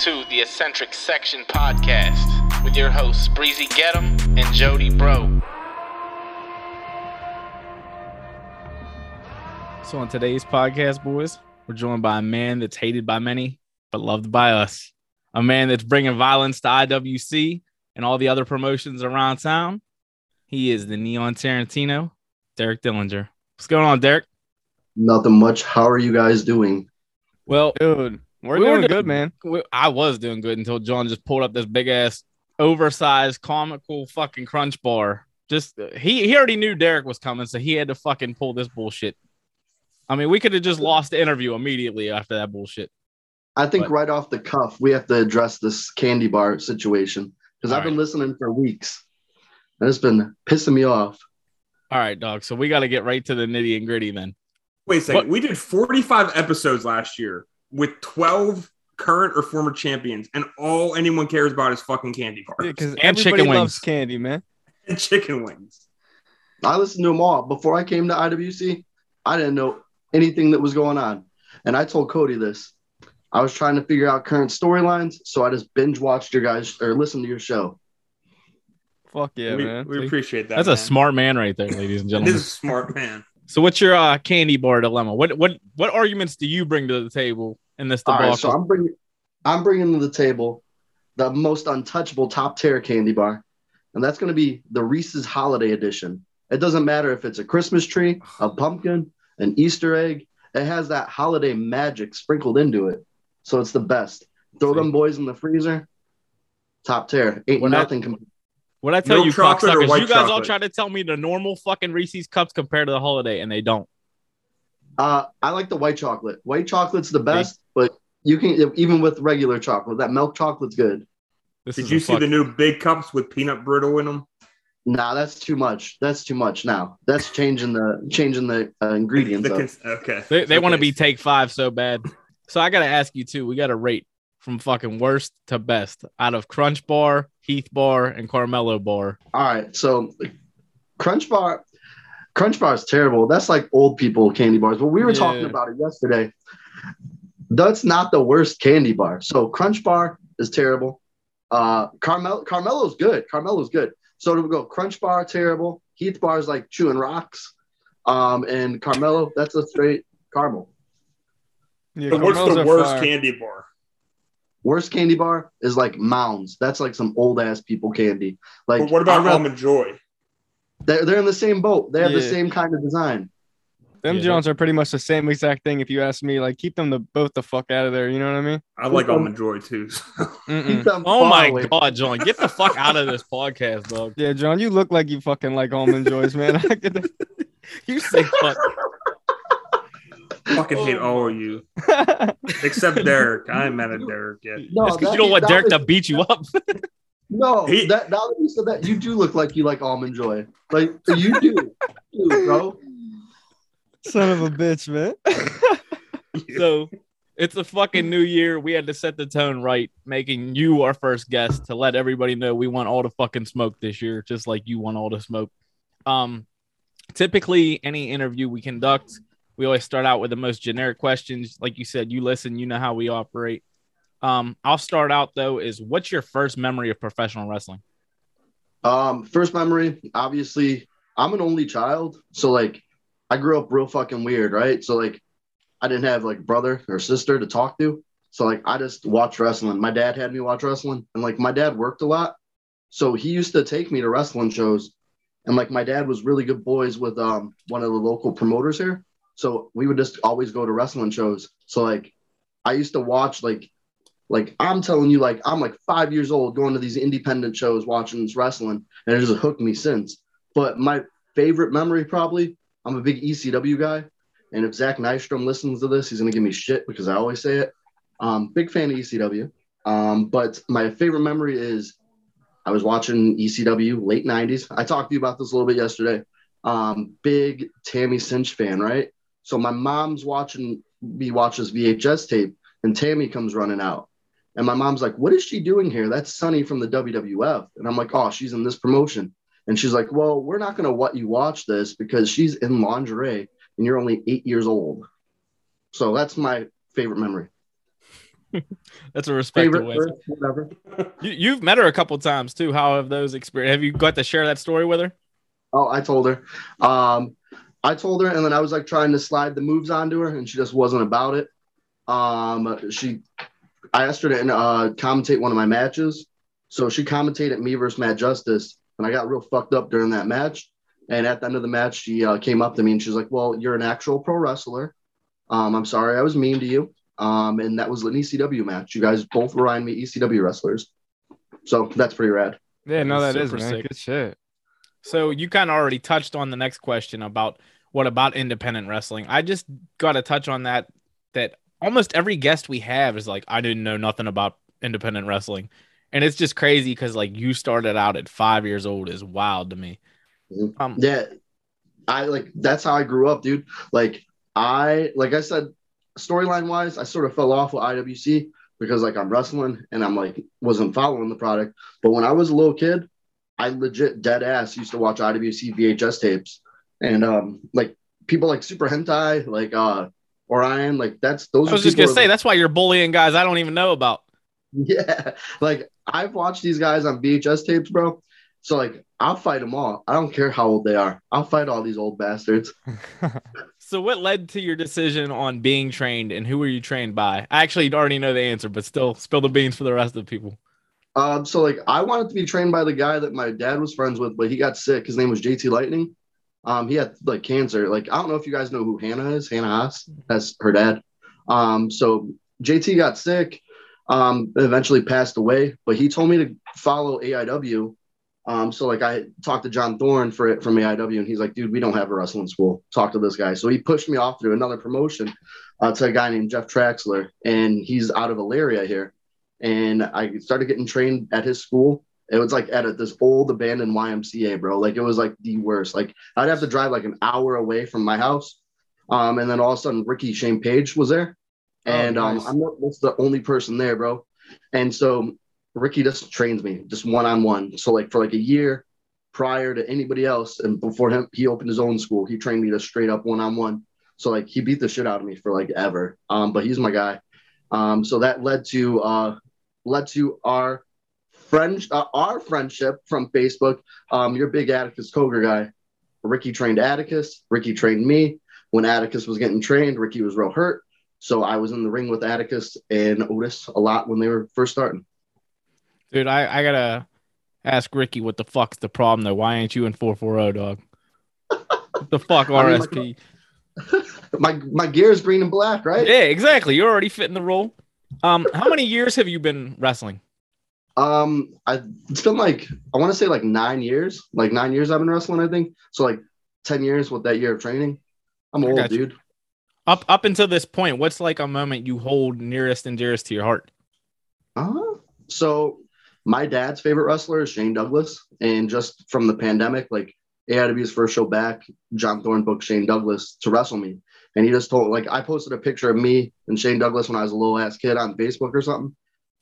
now listening to the Eccentric Section podcast with your hosts Breezy Get'em and Jody Bro. So on today's podcast, boys, we're joined by a man that's hated by many but loved by us. A man that's bringing violence to IWC and all the other promotions around town. He is the Neon Tarantino, Derek Dillinger. What's going on, Derek? Nothing much. How are you guys doing? Well, Dude, we're We were doing doing- good, man. we- I was doing good until John just pulled up this big ass, oversized, comical fucking crunch bar. Just uh, he he already knew Derek was coming, so he had to fucking pull this bullshit. I mean, we could have just lost the interview immediately after that bullshit. I think But- right off the cuff, we have to address this candy bar situation because I've All been listening for weeks and it's been pissing me off. All right, dog. So we got to get right to the nitty and gritty then. Wait a second. What- We did 45 episodes last year with 12 current or former champions, and all anyone cares about is fucking candy bars Because And everybody chicken loves wings. candy, man. and chicken wings. I listened to them all before I came to IWC. I didn't know anything that was going on, and I told Cody this. I was trying to figure out current storylines, so I just binge watched your guys or listened to your show. Fuck yeah, we, man. we appreciate that. That's a smart man right there, ladies and It gentlemen. is a smart man. So what's your uh, candy bar dilemma? What what what arguments do you bring to the table in this All debacle? right, so I'm bringing, I'm bringing to the table the most untouchable top tier candy bar, and that's going to be the Reese's Holiday Edition. It doesn't matter if it's a Christmas tree, a pumpkin, an Easter egg. It has that holiday magic sprinkled into it, so it's the best. Throw them boys in the freezer. Top tier, ain't When nothing. com- what I tell Milk you, cocksuckers, you guys all try to tell me the normal fucking Reese's cups compared to the holiday, and they don't. uh, I like the white chocolate. White chocolate's the best, but you can even with regular chocolate. That milk chocolate's good. This Did you see fuck- the new big cups with peanut brittle in them? Nah, that's too much. That's too much now. That's changing the changing the uh, ingredients. The up. cons- okay. They, they want to be take five so bad. So I got to ask you too. We got to rate from fucking worst to best out of Crunch Bar, Heath Bar, and Caramello Bar. All right, so Crunch Bar, Crunch Bar is terrible. That's like old people candy bars. But we were talking about it yesterday. That's not the worst candy bar. So Crunch Bar is terrible. Uh, Carmel Caramello's good. Caramello's good. So do we go Crunch Bar terrible? Heath Bar is like chewing rocks. Um, and Caramello, that's a straight caramel. Yeah, So what's the worst fire. candy bar? Worst candy bar is like Mounds. That's like some old ass people candy. Like But what about I'd rather- almond joy? They're, they're in the same boat. They have the same kind of design. Them Yeah, Jones are pretty much the same exact thing. If you ask me, like keep them the both the fuck out of there. You know what I mean? I like almond joy too. so. Oh my away. god, John, get the fuck out of this podcast, dog. Yeah, John, you look like you fucking like almond joys, man. I get the- You say fuck. Fucking hate all of you except Derek. I ain't mad at Derek yet. No, because you don't want that Derek was- to beat you up. No, He- that now that you said that, you do look like you like almond joy. Like you do, you do, bro. Son of a bitch, man. so it's a fucking new year. We had to set the tone right, making you our first guest to let everybody know we want all the fucking smoke this year, just like you want all the smoke. Um, typically, any interview we conduct, we always start out with the most generic questions. Like you said, you listen, you know how we operate. Um, I'll start out though. Is what's your first memory of professional wrestling? Um, first memory, obviously, I'm an only child, so like, I grew up real fucking weird, right? So like, I didn't have like brother or sister to talk to, so like, I just watched wrestling. My dad had me watch wrestling, and like, my dad worked a lot, so he used to take me to wrestling shows, and like, my dad was really good boys with um one of the local promoters here, so we would just always go to wrestling shows. So like, I used to watch like like I'm telling you, like I'm like five years old going to these independent shows watching this wrestling, and it just hooked me since. But my favorite memory, probably, I'm a big ECW guy, and if Zach Nystrom listens to this, he's gonna give me shit because I always say it. Um, big fan of ECW. Um, but my favorite memory is I was watching ECW late '90s. I talked to you about this a little bit yesterday. Um, big Tammy Sytch fan, right? So my mom's watching me watch this VHS tape, and Tammy comes running out. And my mom's like, What is she doing here? That's Sunny from the WWF. And I'm like, Oh, she's in this promotion. And she's like, Well, we're not going to let you watch this because she's in lingerie and you're only eight years old. So that's my favorite memory. That's a respectable way. whatever. You, you've met her a couple times too. How have those experience? Have you got to share that story with her? Oh, I told her. Um, I told her, and then I was like trying to slide the moves onto her, and she just wasn't about it. Um, she, I asked her to uh, commentate one of my matches, so she commentated me versus Matt Justice, and I got real fucked up during that match. And at the end of the match, she uh, came up to me and she was like, "Well, you're an actual pro wrestler. Um, I'm sorry I was mean to you. Um, and that was an ECW match. You guys both remind me ECW wrestlers, so that's pretty rad." Yeah, no, that is Super man. sick. Good shit. So you kind of already touched on the next question about what about independent wrestling. I just got to touch on that. That almost every guest we have is like, I didn't know nothing about independent wrestling, and it's just crazy because like you started out at five years old is wild to me. Mhm. Um, Yeah, I like that's how I grew up, dude. Like I, like I said, storyline wise, I sort of fell off with IWC because like I'm wrestling and I'm like wasn't following the product. But when I was a little kid, I legit dead ass used to watch IWC VHS tapes and um like people like Super Hentai, like uh Orion, like that's those. I was just gonna that- say that's why you're bullying guys I don't even know about. Yeah, like I've watched these guys on VHS tapes, bro. So like I'll fight them all. I don't care how old they are. I'll fight all these old bastards. So what led to your decision on being trained, and who were you trained by? I actually already know the answer, but still spill the beans for the rest of the people. Um, so like I wanted to be trained by the guy that my dad was friends with, but he got sick. His name was JT Lightning. Um, he had like cancer. Like I don't know if you guys know who Hannah is. Hannah Haas. That's her dad. Um, so JT got sick. Um, eventually passed away, but he told me to follow AIW. Um, so like I talked to John Thorne for it from AIW, and he's like, "Dude, we don't have a wrestling school. Talk to this guy." So he pushed me off through another promotion uh, to a guy named Jeff Traxler, and he's out of Elyria here and I started getting trained at his school. It was like at a, this old abandoned YMCA, bro. Like it was like the worst. Like I'd have to drive like an hour away from my house. Um, and then all of a sudden Ricky Shane Page was there. Oh, And nice. um, I'm not that's the only person there, bro. And so Ricky just trains me just one on one. So like for like a year prior to anybody else, and before him, he opened his own school. He trained me just straight up one on one. So like he beat the shit out of me for like ever. Um, but he's my guy. Um, so that led to uh, led to our friend uh, our friendship from Facebook. Um, your big Atticus Cogar guy. Ricky trained Atticus. Ricky trained me. When Atticus was getting trained, Ricky was real hurt. So I was in the ring with Atticus and Otis a lot when they were first starting. Dude, I, I gotta ask Ricky what the fuck's the problem though. Why ain't you in 440, dog? What the fuck, I mean, RSP? My my gear is green and black, right? Yeah, exactly. You're already fitting the role. Um, how many years have you been wrestling? Um, I it's been like I want to say like nine years. Like nine years I've been wrestling, I think. So like ten years with that year of training. I'm old, dude. Up up until this point, what's like a moment you hold nearest and dearest to your heart? Uh, so my dad's favorite wrestler is Shane Douglas, and just from the pandemic, like AIW's first show back, John Thorne booked Shane Douglas to wrestle me, and he just told like I posted a picture of me and Shane Douglas when I was a little ass kid on Facebook or something,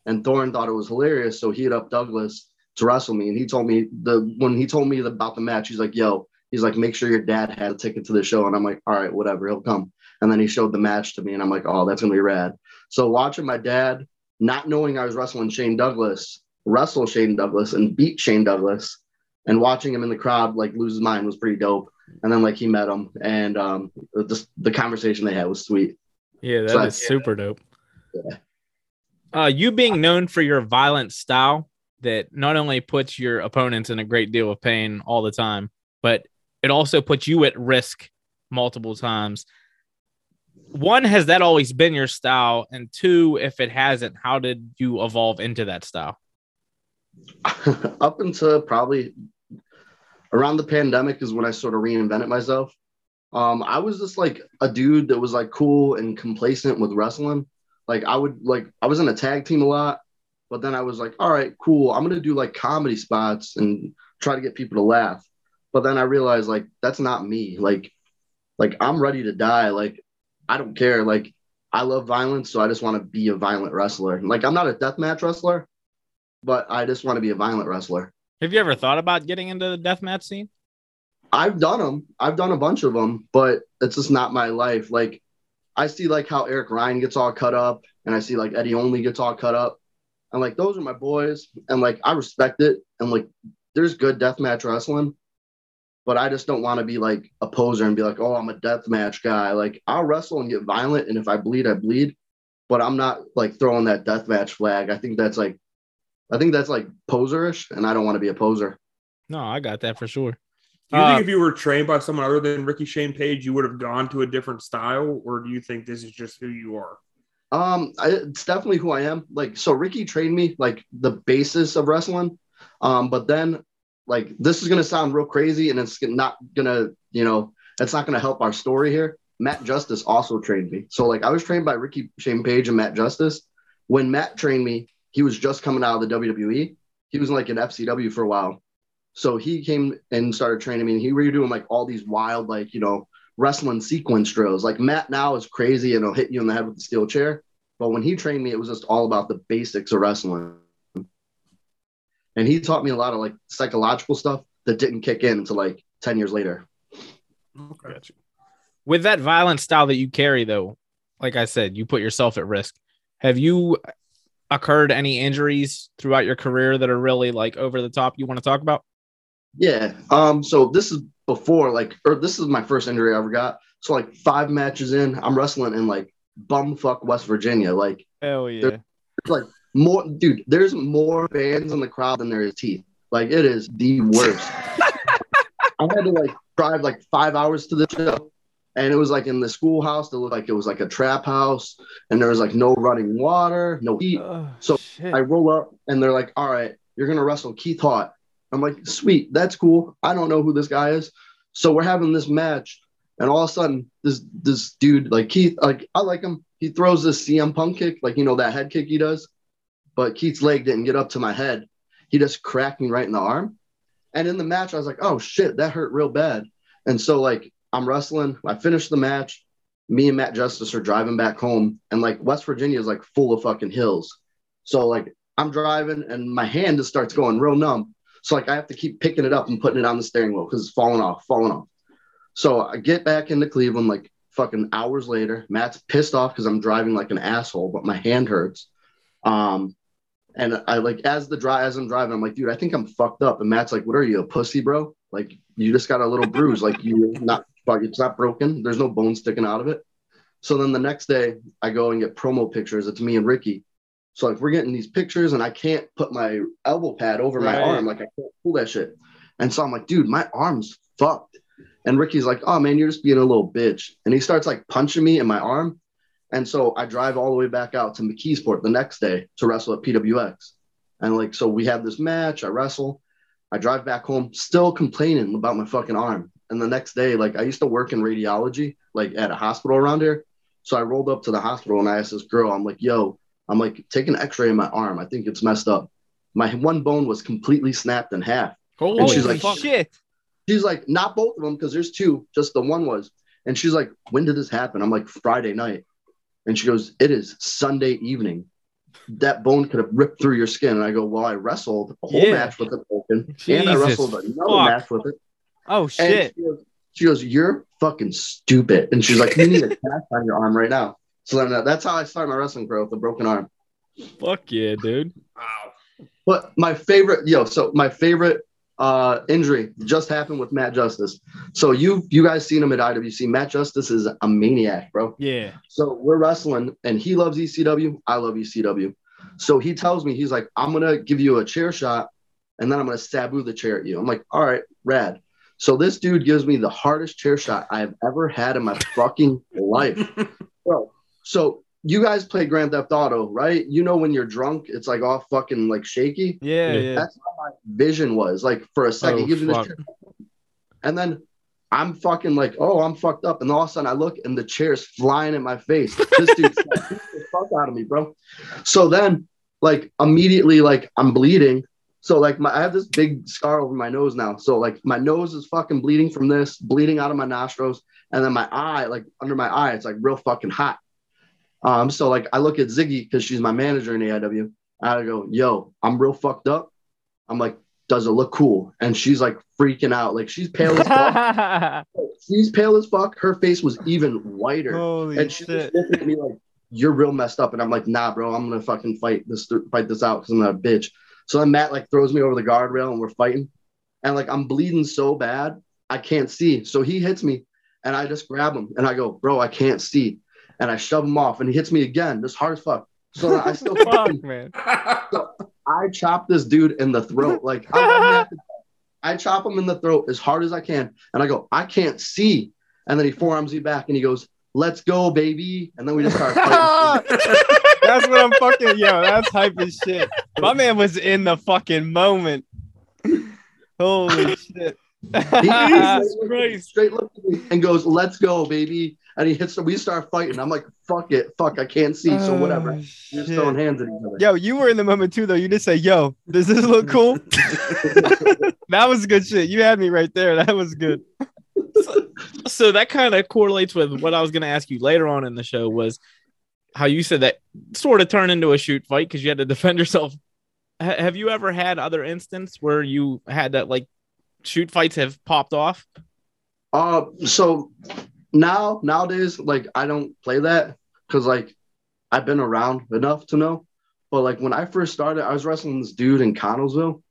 and Thorne thought it was hilarious, so he hit up Douglas to wrestle me, and he told me the when he told me about the match, he's like, "Yo." He's like, make sure your dad had a ticket to the show. And I'm like, all right, whatever, he'll come. And then he showed the match to me, and I'm like, oh, that's gonna be rad. So watching my dad, not knowing I was wrestling Shane Douglas, wrestle Shane Douglas and beat Shane Douglas, and watching him in the crowd like lose his mind was pretty dope. And then like he met him, and um, just the conversation they had was sweet. Yeah, that So is I- super dope. Yeah. Uh, you being known for your violent style that not only puts your opponents in a great deal of pain all the time, but it also puts you at risk multiple times. One, has that always been your style? And two, if it hasn't, how did you evolve into that style? up until probably around the pandemic is when I sort of reinvented myself. Um, I was just like a dude that was like cool and complacent with wrestling. Like I would like I was in a tag team a lot, but then I was like, all right, cool. I'm gonna do like comedy spots and try to get people to laugh. But then I realized like that's not me. Like, like I'm ready to die. Like I don't care. Like I love violence, so I just want to be a violent wrestler. Like I'm not a deathmatch wrestler, but I just want to be a violent wrestler. Have you ever thought about getting into the deathmatch scene? I've done them. I've done a bunch of them, but it's just not my life. Like I see like how Eric Ryan gets all cut up, and I see like Eddie Only gets all cut up, and like those are my boys, and like I respect it, and like there's good deathmatch wrestling, but I just don't want to be like a poser and be like, oh, I'm a deathmatch guy. Like I'll wrestle and get violent, and if I bleed, I bleed, but I'm not like throwing that deathmatch flag. I think that's like, I think that's like poserish, and I don't want to be a poser. No, I got that for sure. Do you Uh, think if you were trained by someone other than Ricky Shane Page, you would have gone to a different style, or do you think this is just who you are? Um, I, it's definitely who I am. Like, so Ricky trained me like the basis of wrestling. Um, but then like this is gonna sound real crazy, and it's not gonna, you know, it's not gonna help our story here. Matt Justice also trained me. So like I was trained by Ricky Shane Page and Matt Justice. When Matt trained me, he was just coming out of the WWE. He was like in FCW for a while. So he came and started training me, and he were doing like all these wild, like you know, wrestling sequence drills. Like Matt now is crazy and he'll hit you in the head with the steel chair. But when he trained me, it was just all about the basics of wrestling. And he taught me a lot of like psychological stuff that didn't kick in until like 10 years later. Okay. with that violent style that you carry, though, like I said, you put yourself at risk. Have you occurred any injuries throughout your career that are really like over the top you want to talk about? Yeah. Um, so this is before like or this is my first injury I ever got. So like five matches in, I'm wrestling in like bumfuck West Virginia. Like Hell yeah. like more dude, there's more fans in the crowd than there is teeth. Like it is the worst. I had to like drive like five hours to the show. And it was like in the schoolhouse that looked like it was like a trap house, and there was like no running water, no heat. Oh, So, shit. I roll up and they're like, all right, you're gonna wrestle Keith Hart. I'm like, sweet, that's cool. I don't know who this guy is. So we're having this match, and all of a sudden, this this dude, like Keith, like I like him. He throws this CM punk kick, like you know that head kick he does. But Keith's leg didn't get up to my head. He just cracked me right in the arm. And in the match, I was like, oh shit, that hurt real bad. And so like I'm wrestling, I finished the match. Me and Matt Justice are driving back home, and like West Virginia is like full of fucking hills. So like I'm driving and my hand just starts going real numb. So like I have to keep picking it up and putting it on the steering wheel because it's falling off, falling off. So I get back into Cleveland like fucking hours later. Matt's pissed off because I'm driving like an asshole, but my hand hurts. Um, and I like as the drive as I'm driving, I'm like, dude, I think I'm fucked up. And Matt's like, what are you, a pussy, bro? Like you just got a little bruise, like you not fuck, it's not broken. There's no bone sticking out of it. So then the next day, I go and get promo pictures. It's me and Ricky. So like we're getting these pictures, and I can't put my elbow pad over my arm, like I can't pull that shit. And so I'm like, dude, my arm's fucked. And Ricky's like, oh man, you're just being a little bitch. And he starts like punching me in my arm. And so I drive all the way back out to McKeesport the next day to wrestle at PWX. And like, so we have this match, I wrestle, I drive back home, still complaining about my fucking arm. And the next day, like I used to work in radiology, like at a hospital around here. So I rolled up to the hospital and I asked this girl, I'm like, yo, I'm like, take an x-ray of my arm. I think it's messed up. My one bone was completely snapped in half. Holy And she's like, shit. She's like, not both of them, because there's two, just the one was. And she's like, when did this happen? I'm like, Friday night. And she goes, it is Sunday evening. That bone could have ripped through your skin. And I go, well, I wrestled a whole Yeah. match with it open, and I wrestled another fuck. match with it. Oh And shit. she goes, she goes, you're fucking stupid. And she's like, you need a cast on your arm right now. So then uh, that's how I started my wrestling career with a broken arm. Fuck yeah, dude. Wow. But my favorite, yo, so my favorite uh injury just happened with Matt Justice. So you you guys seen him at IWC. Matt Justice is a maniac, bro. Yeah. So we're wrestling and he loves ECW. I love ECW. So he tells me, he's like, I'm gonna give you a chair shot and then I'm gonna sabu the chair at you. I'm like, all right, rad. So this dude gives me the hardest chair shot I've ever had in my fucking life. Bro. So you guys play Grand Theft Auto, right? You know when you're drunk, it's like all fucking like shaky Yeah. Yeah. Yeah. that's how my vision was like for a second. Oh, gives me this chair. And then I'm fucking like, oh, I'm fucked up. And all of a sudden I look and the chair's flying in my face. This dude's like, the fuck out of me, bro. So then, like, immediately, like, I'm bleeding. So, like, my, I have this big scar over my nose now. So, like, my nose is fucking bleeding from this, bleeding out of my nostrils. And then my eye, like, under my eye, it's like real fucking hot. Um, so like I look at Ziggy because she's my manager in AIW. I go, yo, I'm real fucked up. I'm like, does it look cool? And she's like freaking out. Like she's pale as fuck. she's pale as fuck. Her face was even whiter. Holy and she's looking at me like, "You're real messed up." And I'm like, "Nah, bro, I'm gonna fucking fight this fight this out because I'm not a bitch." So then Matt like throws me over the guardrail and we're fighting, and like I'm bleeding so bad I can't see. So he hits me, and I just grab him and I go, "Bro, I can't see," and I shove him off, and he hits me again, just hard as fuck. So I still fucking Fuck, man. I chop this dude in the throat. Like I'm- I'm at the- I chop him in the throat as hard as I can, and I go, I can't see. And then he forearms me back, and he goes, "Let's go, baby!" And then we just start fighting. That's what I'm fucking yo. That's hype as shit. My man was in the fucking moment. Holy shit. Jesus straight, Christ. straight looks at me and goes, "Let's go, baby!" And he hits. The, we start fighting. I'm like, "Fuck it, fuck! I can't see." So oh, whatever. Oh, We're just throwing hands at each other. Yo, you were in the moment too, though. You just say, "Yo, does this look cool?" that was good shit. You had me right there. That was good. so that kind of correlates with what I was going to ask you later on in the show was how you said that sort of turned into a shoot fight because you had to defend yourself. Ha- have you ever had other instance where you had that like shoot fights have popped off? Uh, so now nowadays, like I don't play that because like I've been around enough to know. But like when I first started, I was wrestling this dude in Connellsville,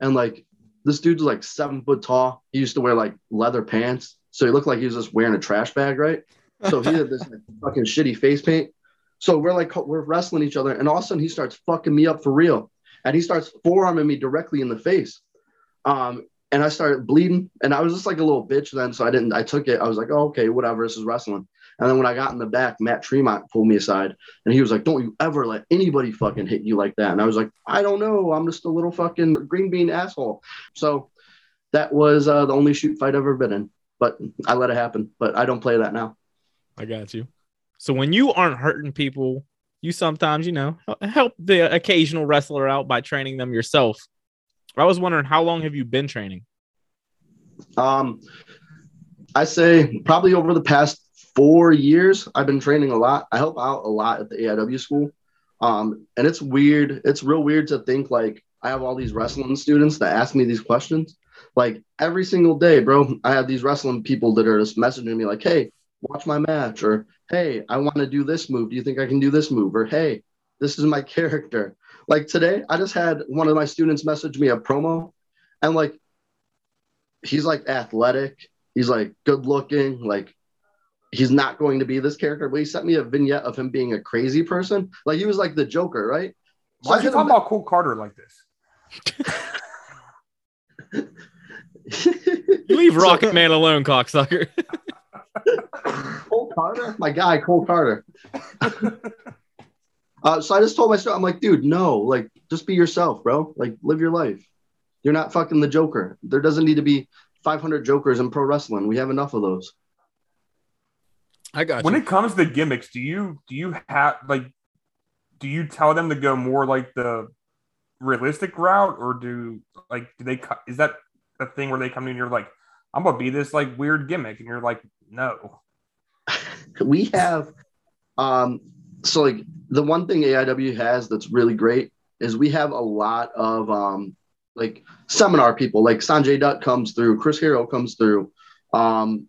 and like this dude was like seven foot tall. He used to wear like leather pants, so he looked like he was just wearing a trash bag, right? So he had this like, fucking shitty face paint. So we're like we're wrestling each other, and all of a sudden he starts fucking me up for real, and he starts forearming me directly in the face. Um, and I started bleeding, and I was just like a little bitch then, so I didn't. I took it. I was like, oh, okay, whatever. This is wrestling. And then when I got in the back, Matt Tremont pulled me aside, and he was like, "Don't you ever let anybody fucking hit you like that." And I was like, "I don't know. I'm just a little fucking green bean asshole." So that was uh, the only shoot fight I've ever been in, but I let it happen. But I don't play that now. I got you. So when you aren't hurting people, you sometimes, you know, help the occasional wrestler out by training them yourself. I was wondering how long have you been training? Um, I say probably over the past four years, I've been training a lot. I help out a lot at the AIW school. Um, and it's weird. It's real weird to think like I have all these wrestling students that ask me these questions. Like every single day, bro, I have these wrestling people that are just messaging me like, hey, watch my match, or hey, I want to do this move. Do you think I can do this move? Or hey, this is my character. Like today, I just had one of my students message me a promo, and like he's like athletic, he's like good looking, like he's not going to be this character, but he sent me a vignette of him being a crazy person. Like he was like the Joker, right? So Why are you talking about Cole Carter like this? You leave Rocket Man alone, cocksucker. Cole Carter, my guy, Cole Carter. uh, so I just told myself, I'm like, dude, no, like, just be yourself, bro. Like, live your life. You're not fucking the Joker. There doesn't need to be 500 Jokers in pro wrestling. We have enough of those. I got when it comes to gimmicks, do you do you have like do you tell them to go more like the realistic route or do like do they co- is that a thing where they come in and you're like I'm gonna be this like weird gimmick and you're like no we have um so like the one thing AIW has that's really great is we have a lot of um like seminar people like Sanjay Dutt comes through, Chris Hero comes through, um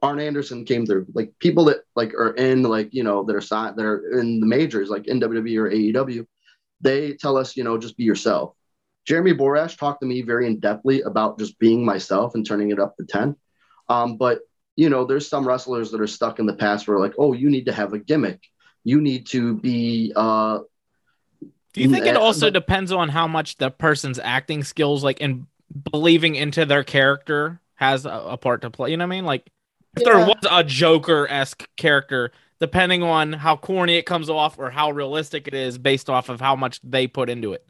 Arn Anderson came through, like people that like are in like you know that are signed that are in the majors like NWW or AEW, they tell us you know just be yourself. Jeremy Borash talked to me very in depthly about just being myself and turning it up to ten. Um, but you know, there's some wrestlers that are stuck in the past where like, oh, you need to have a gimmick. You need to be uh Do you think it also but- depends on how much the person's acting skills, like, and believing into their character has a, a part to play? You know what I mean? Like, if there was a Joker esque character, depending on how corny it comes off or how realistic it is, based off of how much they put into it.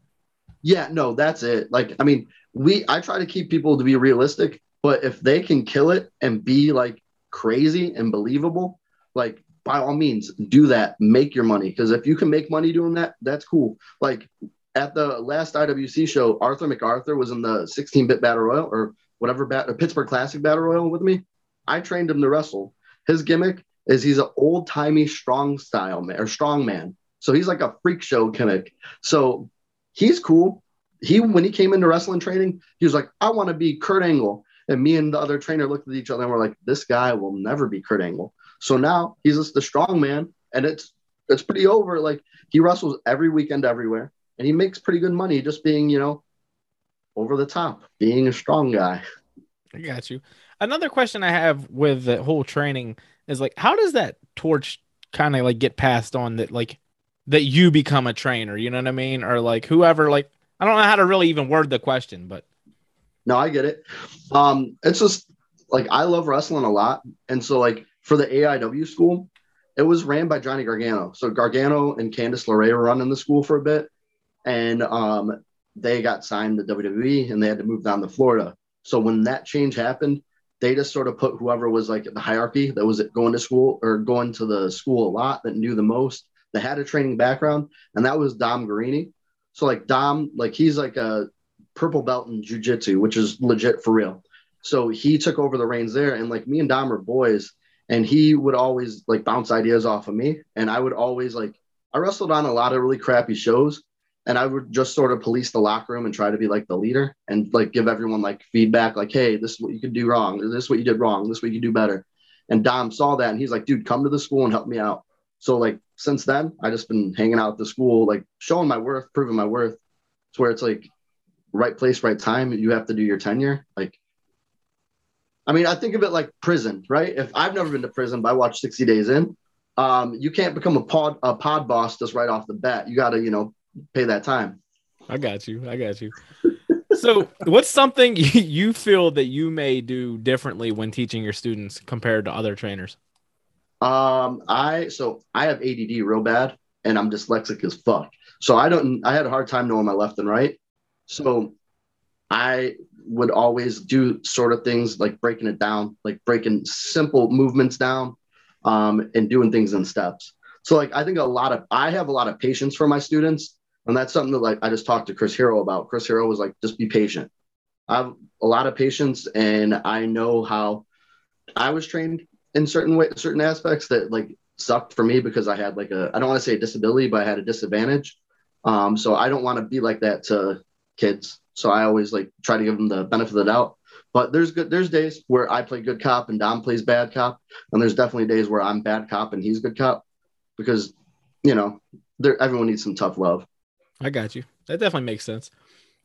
yeah, no, that's it. Like, I mean, we I try to keep people to be realistic, but if they can kill it and be like crazy and believable, like by all means do that. Make your money. Because if you can make money doing that, that's cool. Like at the last IWC show, Arthur MacArthur was in the 16-bit battle royal or whatever bat, Pittsburgh Classic battle royal with me. I trained him to wrestle. His gimmick is he's an old-timey strong style man or strong man. So he's like a freak show gimmick. So he's cool, he when he came into wrestling training, he was like, I want to be Kurt Angle. And me and the other trainer looked at each other and we're like, this guy will never be Kurt Angle. So now he's just the strong man, and it's it's pretty over. Like he wrestles every weekend everywhere, and he makes pretty good money just being, you know, over the top, being a strong guy. I got you. Another question I have with the whole training is like, how does that torch kind of like get passed on that like that you become a trainer? You know what I mean? Or like whoever like I don't know how to really even word the question, but No, I get it. Um, it's just like I love wrestling a lot, and so like for the AIW school, it was ran by Johnny Gargano. So Gargano and Candice LeRae were running the school for a bit, and um, they got signed to WWE, and they had to move down to Florida. So when that change happened, they just sort of put whoever was like the hierarchy that was going to school or going to the school a lot that knew the most, that had a training background, and that was Dom Guarini. So like Dom, like he's like a purple belt in jujitsu, which is legit for real. So he took over the reins there, and like me and Dom are boys, and he would always like bounce ideas off of me, and I would always like I wrestled on a lot of really crappy shows, and I would just sort of police the locker room and try to be like the leader and like give everyone like feedback, like, hey, this is what you could do wrong, this is what you did wrong, this is what you do better. And Dom saw that, and he's like, dude, come to the school and help me out. So like since then, I just been hanging out at the school, like showing my worth, proving my worth. It's where it's like right place, right time. You have to do your tenure. Like, I mean, I think of it like prison, right? If I've never been to prison, but I watched 60 Days In, um, you can't become a pod a pod boss just right off the bat. You got to, you know, pay that time. I got you. I got you. so, what's something you feel that you may do differently when teaching your students compared to other trainers? Um, I so I have ADD real bad, and I'm dyslexic as fuck. So I don't. I had a hard time knowing my left and right. So I would always do sort of things like breaking it down, like breaking simple movements down, um, and doing things in steps. So like I think a lot of I have a lot of patience for my students, and that's something that like I just talked to Chris Hero about. Chris Hero was like, just be patient. I have a lot of patience, and I know how I was trained in certain way, certain aspects that like sucked for me because I had like a I don't want to say a disability, but I had a disadvantage. Um, so I don't want to be like that to kids. So I always like try to give them the benefit of the doubt. But there's good there's days where I play good cop and Dom plays bad cop, and there's definitely days where I'm bad cop and he's good cop because you know there everyone needs some tough love. I got you. That definitely makes sense.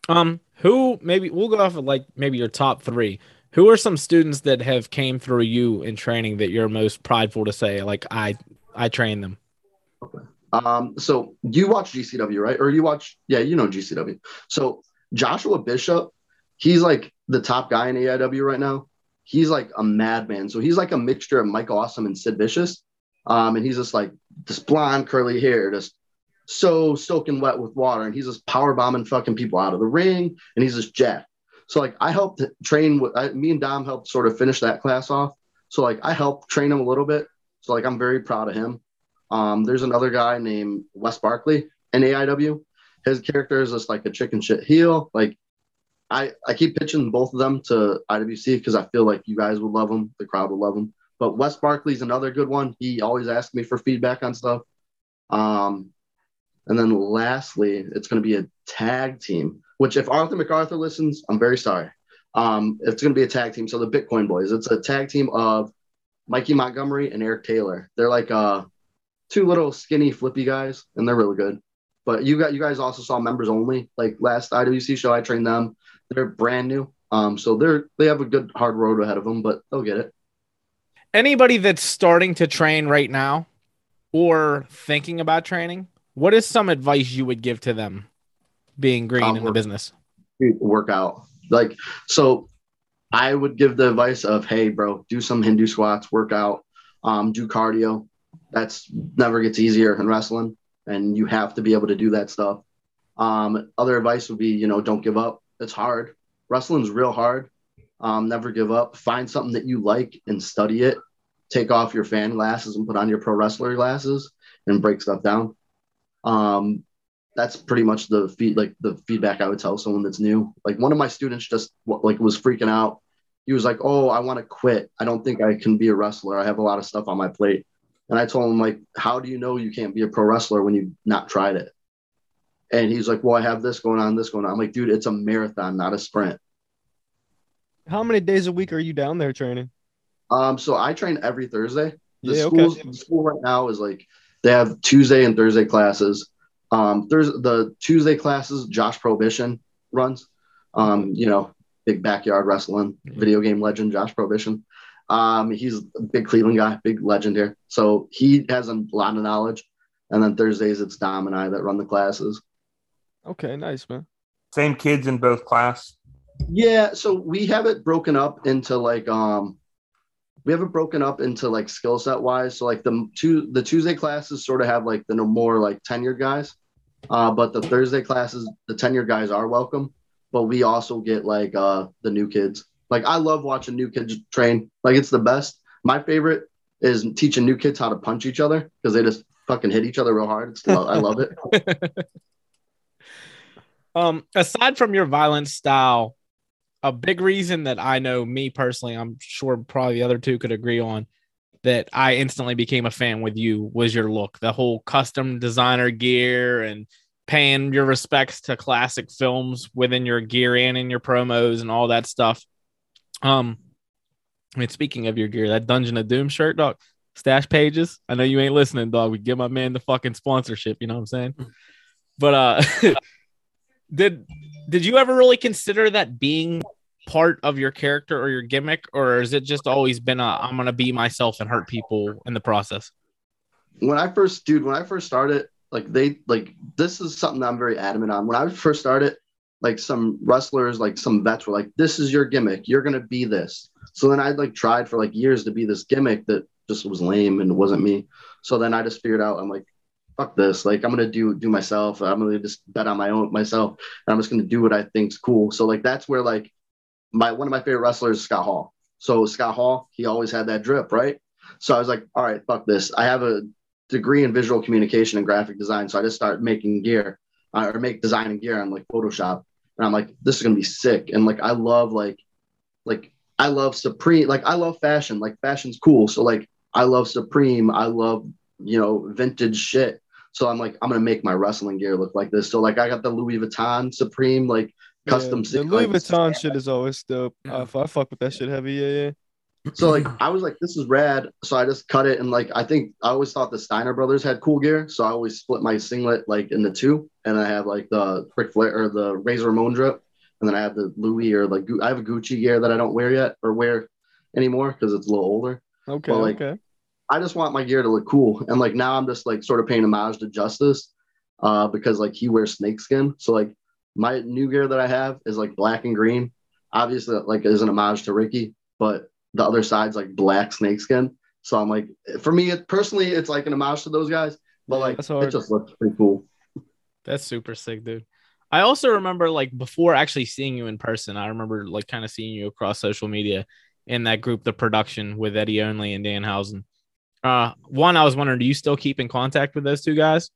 Um, who maybe we'll go off of like maybe your top three. Who are some students that have came through you in training that you're most prideful to say like I I trained them? Um, so you watch GCW, right? Or you watch, yeah, you know GCW. So Joshua Bishop, he's like the top guy in AIW right now. He's like a madman. So he's like a mixture of Mike Awesome and Sid Vicious. Um, and he's just like this blonde curly hair, just so soaking wet with water, and he's just power bombing fucking people out of the ring, and he's just jacked. So like I helped train with I, me and Dom helped sort of finish that class off. So like I helped train him a little bit. So like I'm very proud of him. Um, there's another guy named Wes Barkley in AIW. His character is just like a chicken shit heel. Like I, I keep pitching both of them to IWC because I feel like you guys would love them. The crowd would love them. But Wes Barkley's another good one. He always asks me for feedback on stuff. Um, and then lastly, it's going to be a tag team, which if Arthur MacArthur listens, I'm very sorry. Um, it's going to be a tag team. So the Bitcoin Boys, it's a tag team of Mikey Montgomery and Eric Taylor. They're like uh, two little skinny flippy guys, and they're really good. But you got you guys also saw members only. Like last IWC show, I trained them. They're brand new. Um, so they're they have a good hard road ahead of them, but they'll get it. Anybody that's starting to train right now or thinking about training, what is some advice you would give to them being green Um, in the business? work-? Workout like so. I would give the advice of, hey, bro, do some Hindu squats, work out, um, do cardio. That's never gets easier in wrestling, and you have to be able to do that stuff. Um, other advice would be, you know, don't give up. It's hard. Wrestling's real hard. Um, never give up. Find something that you like and study it. Take off your fan glasses and put on your pro wrestler glasses and break stuff down. Um, that's pretty much the feed like the feedback I would tell someone that's new. Like one of my students just like was freaking out. He was like, "Oh, I want to quit. I don't think I can be a wrestler. I have a lot of stuff on my plate." And I told him like, "How do you know you can't be a pro wrestler when you've not tried it?" And he's like, Well, I have this going on, this going on. I'm like, dude, it's a marathon, not a sprint. How many days a week are you down there training? Um, so I train every Thursday. The Yeah, okay. schools the school right now is like they have Tuesday and Thursday classes. Um, there's the Tuesday classes Josh Prohibition runs. Um, you know, big backyard wrestling Mhm. video game legend Josh Prohibition. Um, he's a big Cleveland guy, big legend here. So he has a lot of knowledge. And then Thursdays it's Dom and I that run the classes. Okay, nice, man. Same kids in both class. Yeah, so we have it broken up into like um we have it broken up into like skill set wise. So like the two the Tuesday classes sort of have like the no more like tenured guys. Uh but the Thursday classes, the tenured guys are welcome, but we also get like uh the new kids. Like I love watching new kids train. Like it's the best. My favorite is teaching new kids how to punch each other because they just fucking hit each other real hard. It's, I love it. Um, aside from your violent style, a big reason that I know me personally, I'm sure probably the other two could agree on that I instantly became a fan with you was your look, the whole custom designer gear and paying your respects to classic films within your gear and in your promos and all that stuff. Um, I mean, speaking of your gear, that Dungeon of Doom shirt, dog, stash pages. I know you ain't listening, dog. We give my man the fucking sponsorship. You know what I'm saying? But uh, did did you ever really consider that being part of your character or your gimmick, or is it just always been a I'm gonna be myself and hurt people in the process? when I first, dude, when I first started, like they like this is something I'm very adamant on. When I first started, like some wrestlers, like some vets were like, "This is your gimmick. You're gonna be this." So then I like tried for like years to be this gimmick that just was lame and wasn't me. So then I just figured out I'm like, "Fuck this! Like I'm gonna do do myself. I'm gonna just bet on my own myself. And I'm just gonna do what I think's cool." So like that's where like my one of my favorite wrestlers Scott Hall. So Scott Hall, he always had that drip, right? So I was like, all right, fuck this. I have a degree in visual communication and graphic design. So I just started making gear uh, or make design and gear on like Photoshop. And I'm like, this is gonna be sick. And like I love like like I love Supreme, like I love fashion. Like fashion's cool. So like I love Supreme. I love, you know, vintage shit. So I'm like, I'm gonna make my wrestling gear look like this. So like I got the Louis Vuitton Supreme, like custom Yeah, the Louis like, Vuitton shit is always dope. Uh, I fuck with that shit heavy. Yeah, yeah. So like I was like, this is rad. So I just cut it and like I think I always thought the Steiner brothers had cool gear. So I always split my singlet like into two, and I have like the Ric Flair or the Razor Ramon drip, and then I have the Louis or like I have a Gucci gear that I don't wear yet or wear anymore because it's a little older. Okay, Well, like- okay. I just want my gear to look cool, and like now I'm just like sort of paying homage to Justice, uh, because like he wears snakeskin. So like my new gear that I have is like black and green. Obviously, like is an homage to Ricky, but the other side's like black snakeskin. So I'm like, for me, it, personally, it's like an homage to those guys. But like, it just looks pretty cool. That's super sick, dude. I also remember like before actually seeing you in person, I remember like kind of seeing you across social media in that group, the production with Eddie Only and Danhausen. Uh, one, I was wondering, do you still keep in contact with those two guys?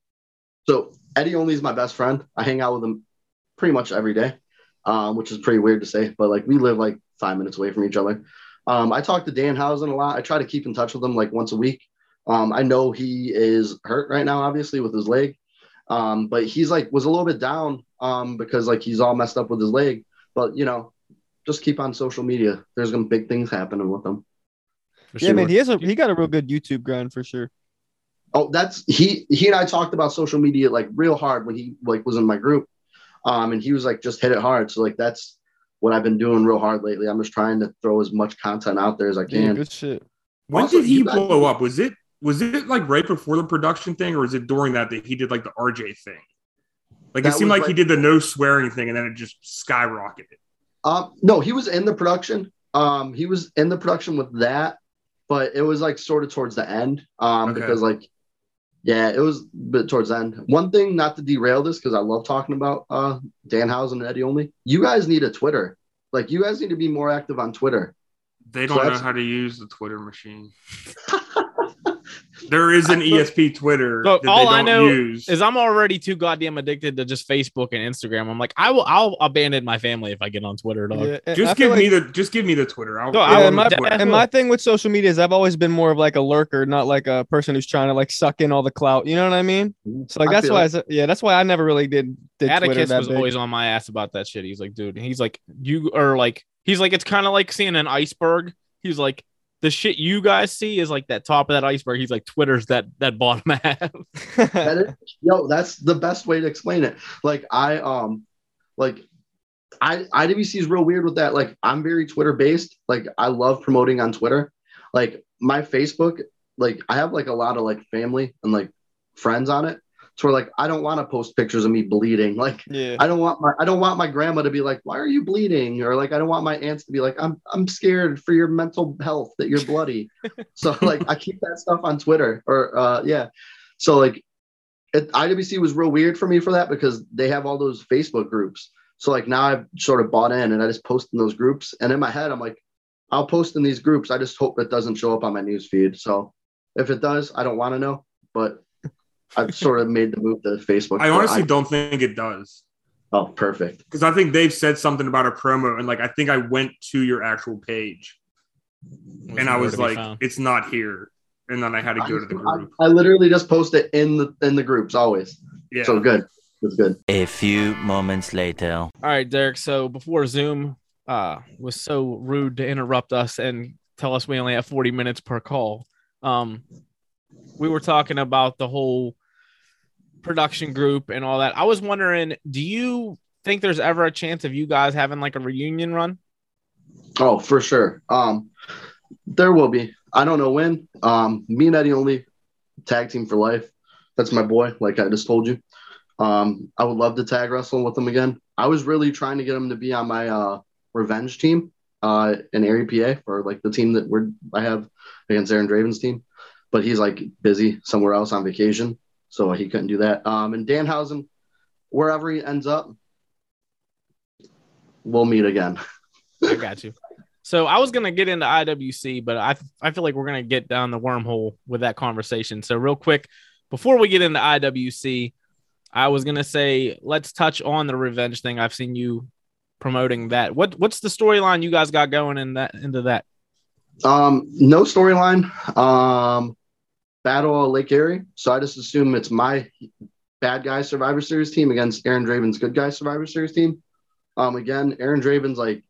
So Eddie Only is my best friend. I hang out with him pretty much every day, um, which is pretty weird to say, but like we live like five minutes away from each other. Um, I talk to Danhausen a lot. I try to keep in touch with him like once a week. Um, I know he is hurt right now, obviously with his leg, um, but he's like was a little bit down um, because like he's all messed up with his leg. But you know, just keep on social media. There's gonna big things happening with him. For Yeah, man, he has a he got a real good YouTube grind for sure. Oh, that's he. He and I talked about social media like real hard when he like was in my group, um, and he was like just hit it hard. So like that's what I've been doing real hard lately. I'm just trying to throw as much content out there as I Yeah, can. good shit. When Also, did he you guys- blow up? Was it was it like right before the production thing, or was it during that that he did like the RJ thing? Like That it seemed was like he did the no swearing thing, and then it just skyrocketed. Um, no, he was in the production. Um, he was in the production with that, but it was like sort of towards the end. Um, Okay. because like, yeah, it was a bit towards the end. One thing, not to derail this, because I love talking about uh Danhausen and Eddie only. You guys need a Twitter. Like, you guys need to be more active on Twitter. They don't know how to use the Twitter machine. There is an ESP Twitter So that all I don't know use. Is I'm already too goddamn addicted to just Facebook and Instagram. I'm like, I will, I'll abandon my family if I get on Twitter, dog. Yeah, just give like- me the just give me the Twitter. I'll, No, I'll Yeah, and my, Twitter. and my thing with social media is I've always been more of like a lurker, not like a person who's trying to like suck in all the clout. You know what I mean? So like I that's feel why, I, yeah, that's why I never really did. did Twitter Atticus that was big. always on my ass about that shit. He's like, dude, he's like, you are like, he's like, it's kind of like seeing an iceberg. He's like, the shit you guys see is like that top of that iceberg. He's like, Twitter's that that bottom half. That is, yo, that's the best way to explain it. Like I um like I IWC is real weird with that. Like I'm very Twitter based. Like I love promoting on Twitter. Like my Facebook, like I have like a lot of like family and like friends on it. So like I don't want to post pictures of me bleeding. Like yeah. I don't want my I don't want my grandma to be like, why are you bleeding? Or like I don't want my aunts to be like, I'm I'm scared for your mental health that you're bloody. so like I keep that stuff on Twitter or uh yeah. So like it, IWC was real weird for me for that because they have all those Facebook groups. So like now I've sort of bought in and I just post in those groups. And in my head, I'm like, I'll post in these groups. I just hope it doesn't show up on my news feed. So if it does, I don't want to know. But I've sort of made the move to Facebook. I But honestly don't think it does oh, perfect. because I think they've said something about a promo and like I think I went to your actual page and I was like, found. it's not here, and then I had to go to the I, group. I literally just post it in the in the groups always. Yeah, So good. It's good. A few moments later. All right, Derek. So before Zoom uh was so rude to interrupt us and tell us we only have 40 minutes per call, um, we were talking about the whole production group and all that. I was wondering, do you think there's ever a chance of you guys having like a reunion run? Oh, for sure. Um, there will be. I don't know when. Um, me and Eddie only tag team for life. That's my boy. Like I just told you. Um, I would love to tag wrestle with him again. I was really trying to get him to be on my uh revenge team uh in Erie PA or like the team that we're I have against Aaron Draven's team, but he's like busy somewhere else on vacation, so he couldn't do that. Um, and Danhausen, wherever he ends up, we'll meet again. I got you. So I was gonna get into IWC, but I I feel like we're gonna get down the wormhole with that conversation. So real quick, before we get into IWC, I was gonna say let's touch on the revenge thing. I've seen you promoting that. What what's the storyline you guys got going in that into that? Um, no storyline. Um, battle of Lake Erie. So I just assume it's my bad guy Survivor Series team against Aaron Draven's good guy Survivor Series team. Um, again, Aaron Draven's like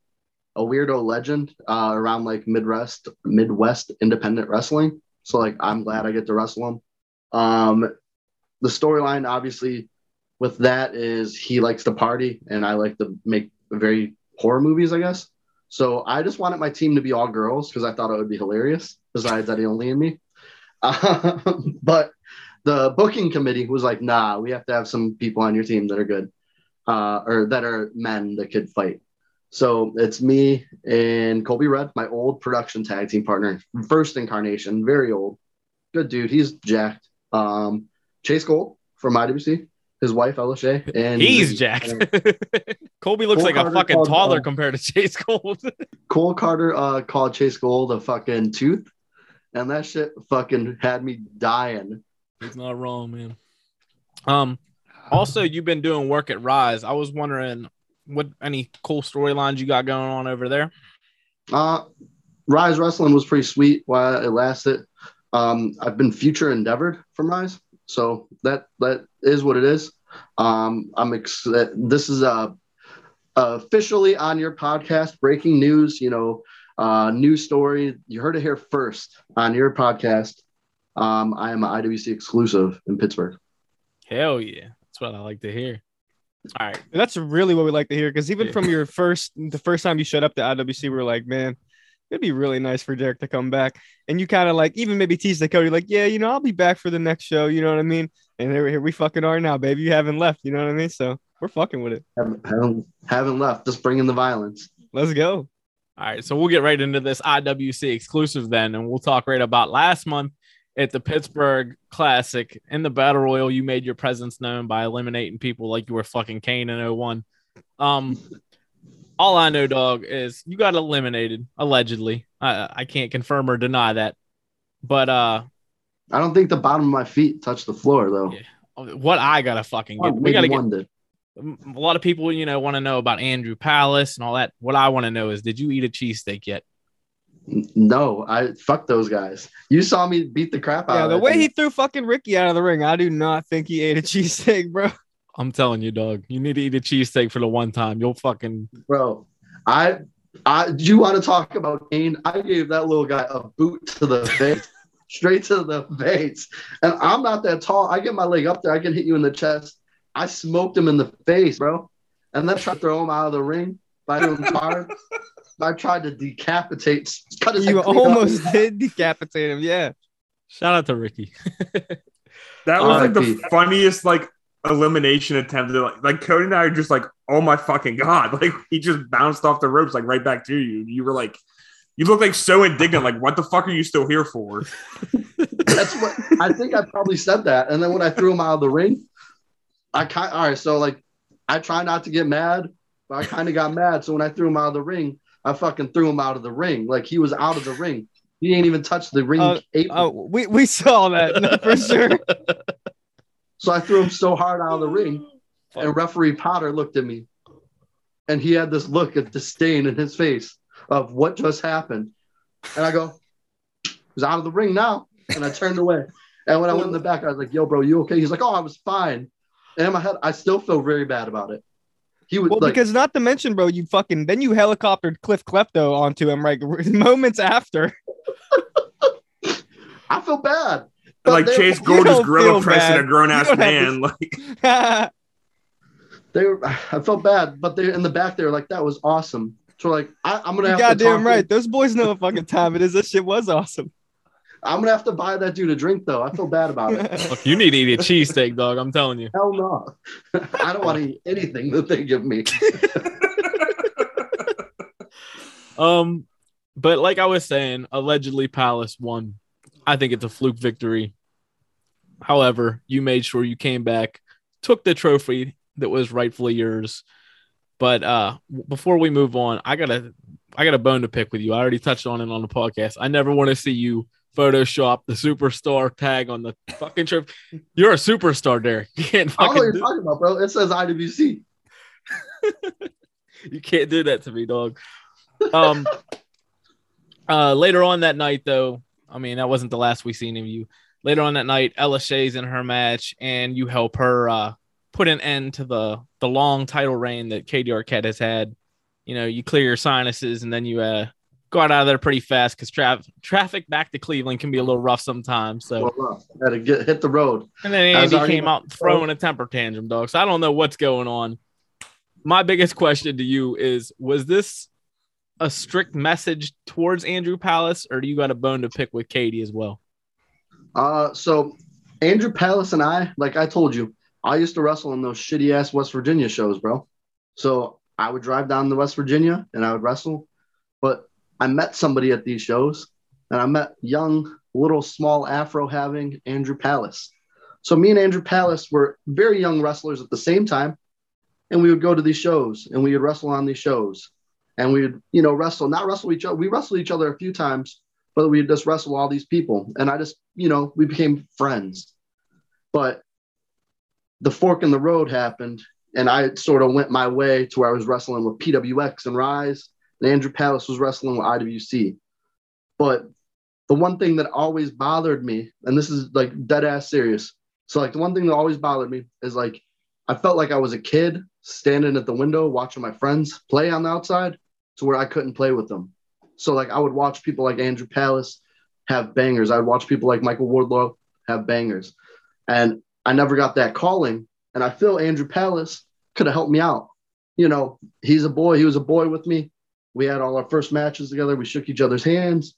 a weirdo legend uh, around like Midwest Midwest independent wrestling. So like I'm glad I get to wrestle him. Um, the storyline obviously with that is he likes to party and I like to make very horror movies, I guess. So I just wanted my team to be all girls because I thought it would be hilarious. Besides Eddie only and me, um, but the booking committee was like, "Nah, we have to have some people on your team that are good, uh, or that are men that could fight." So it's me and Colby Redd, my old production tag team partner, first incarnation, very old, good dude. He's jacked. Um, Chase Gold from IWC, his wife Ella Shea, and He's jacked. Colby looks Cole like a Carter fucking called, toddler uh, compared to Chase Gold. Cole Carter uh, called Chase Gold a fucking tooth, and that shit fucking had me dying. He's not wrong, man. Um, also, you've been doing work at Rise. I was wondering what any cool storylines you got going on over there. Uh, Rise Wrestling was pretty sweet while it lasted. Um, I've been future endeavored from Rise, so that that is what it is. Um, I'm ex- this is uh, officially on your podcast. Breaking news, you know, uh, news story. You heard it here first on your podcast. Um, I am an IWC exclusive in Pittsburgh. Hell yeah, that's what I like to hear. All right, That's really what we like to hear. Because even Yeah. from your first, the first time you showed up to IWC, we were like, man, it'd be really nice for Derek to come back. And you kind of like, even maybe tease the Cody, like, yeah, you know, I'll be back for the next show. You know what I mean? And here, here we fucking are now, baby. You haven't left. You know what I mean? So we're fucking with it. Haven't, haven't, haven't left. Just bringing the violence. Let's go. all right. So we'll get right into this IWC exclusive then, and we'll talk right about last month at the Pittsburgh Classic in the Battle Royal. You made your presence known by eliminating people like you were fucking Kane in 01. Um, all I know, dog, is you got eliminated allegedly. I I can't confirm or deny that, but uh, I don't think the bottom of my feet touched the floor though. Yeah. What I gotta fucking get. We gotta get a lot of people, you know, want to know about Andrew Palace and all that. What I want to know is, did you eat a cheesesteak yet? No, I fuck those guys. You saw me beat the crap out. Yeah, of the way thing. he threw fucking Ricky out of the ring, I do not think he ate a cheesesteak, bro. I'm telling you, dog. You need to eat a cheesesteak for the one time. You'll fucking bro. I, I. Do you want to talk about Kane? I gave that little guy a boot to the face, straight to the face. And I'm not that tall. I get my leg up there. I can hit you in the chest. I smoked him in the face, bro. And then tried to throw him out of the ring by doing hard. I tried to decapitate, cut his You head clean off. almost did decapitate him. Yeah. shout out to Ricky. That was like the R.I.P. funniest like elimination attempt. Like, like Cody and I are just like, oh my fucking god! Like he just bounced off the ropes like right back to you. You were like, you look like so indignant. Like what the fuck are you still here for? That's what I think. I probably said that. And then when I threw him out of the ring, I kind. All right, so like, I try not to get mad, but I kind of got mad. So when I threw him out of the ring, I fucking threw him out of the ring. Like he was out of the ring. He ain't even touched the ring Uh, apron. Oh, we, we saw that no, for sure. So I threw him so hard out of the ring, and referee Potter looked at me, and he had this look of disdain in his face of what just happened. And I go, he's out of the ring now. And I turned away. And when I went in the back, I was like, yo, bro, you okay? He's like, oh, I was fine. And in my head, I still feel very bad about it. He was Well, like, because not to mention, bro, you fucking then you helicoptered Cliff Klepto onto him like moments after. I feel bad. And, like Chase you Gorgeous gorilla feel pressing bad. a grown ass You don't man. Like They were, I felt bad, but they in the back, they were like, that was awesome. So like, I, I'm gonna you have to talk goddamn to- right. Those boys know what fucking time it is. This shit was awesome. I'm gonna have to buy that dude a drink though. I feel bad about it. Look, you need to eat a cheesesteak, dog. I'm telling you. Hell no. I don't want to eat anything that they give me. Um, but like I was saying, allegedly Palace won. I think it's a fluke victory. However, you made sure you came back, took the trophy that was rightfully yours. But uh before we move on, I gotta I got a bone to pick with you. I already touched on it on the podcast. I never want to see you Photoshop the superstar tag on the fucking trophy. You're a superstar, Derek. You can't I don't know what you're talking about, bro. It says IWC. you can't do that to me, dog. Um uh later on that night though, I mean that wasn't the last we seen of you. Later on that night, Ella Shay's in her match and you help her uh put an end to the the long title reign that Katie Arquette has had. You know, you clear your sinuses and then you uh go out of there pretty fast because tra- traffic back to Cleveland can be a little rough sometimes. So Well, uh, had to get hit the road. and then Andy came out throwing a temper tantrum, dog. So I don't know what's going on. My biggest question to you is was this a strict message towards Andrew Palace, or do you got a bone to pick with Katie as well? Uh, so Andrew Palace and I, like I told you, I used to wrestle in those shitty ass West Virginia shows, bro. So I would drive down to West Virginia and I would wrestle. But I met somebody at these shows, and I met young, little, small Afro having Andrew Palace. So me and Andrew Palace were very young wrestlers at the same time, and we would go to these shows and we would wrestle on these shows, and we would, you know, wrestle, not wrestle each other. We wrestled each other a few times, but we just wrestle all these people, and I just, you know, we became friends. But the fork in the road happened, and I sort of went my way to where I was wrestling with PWX and Rise, and Andrew Palace was wrestling with IWC. But the one thing that always bothered me, and this is like dead ass serious. So like the one thing that always bothered me is like I felt like I was a kid standing at the window watching my friends play on the outside to where I couldn't play with them. So like I would watch people like Andrew Palace have bangers. I'd watch people like Michael Wardlow have bangers. And I never got that calling. And I feel Andrew Palace could have helped me out. You know, he's a boy. He was a boy with me. We had all our first matches together. We shook each other's hands.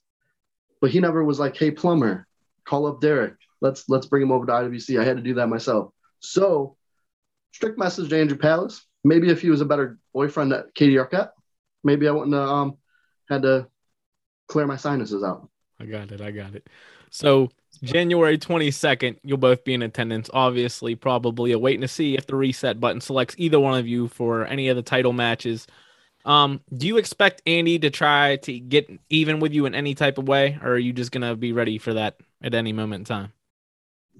But he never was like, hey, plumber, call up Derek. Let's let's bring him over to IWC. I had to do that myself. So strict message to Andrew Palace. Maybe if he was a better boyfriend at Katie Arquette, maybe I wouldn't have um, had to clear my sinuses out. I got it. I got it. So January 22nd, you'll both be in attendance. Obviously, probably a waiting to see if the reset button selects either one of you for any of the title matches. Um, do you expect Andy to try to get even with you in any type of way, or are you just gonna be ready for that at any moment in time?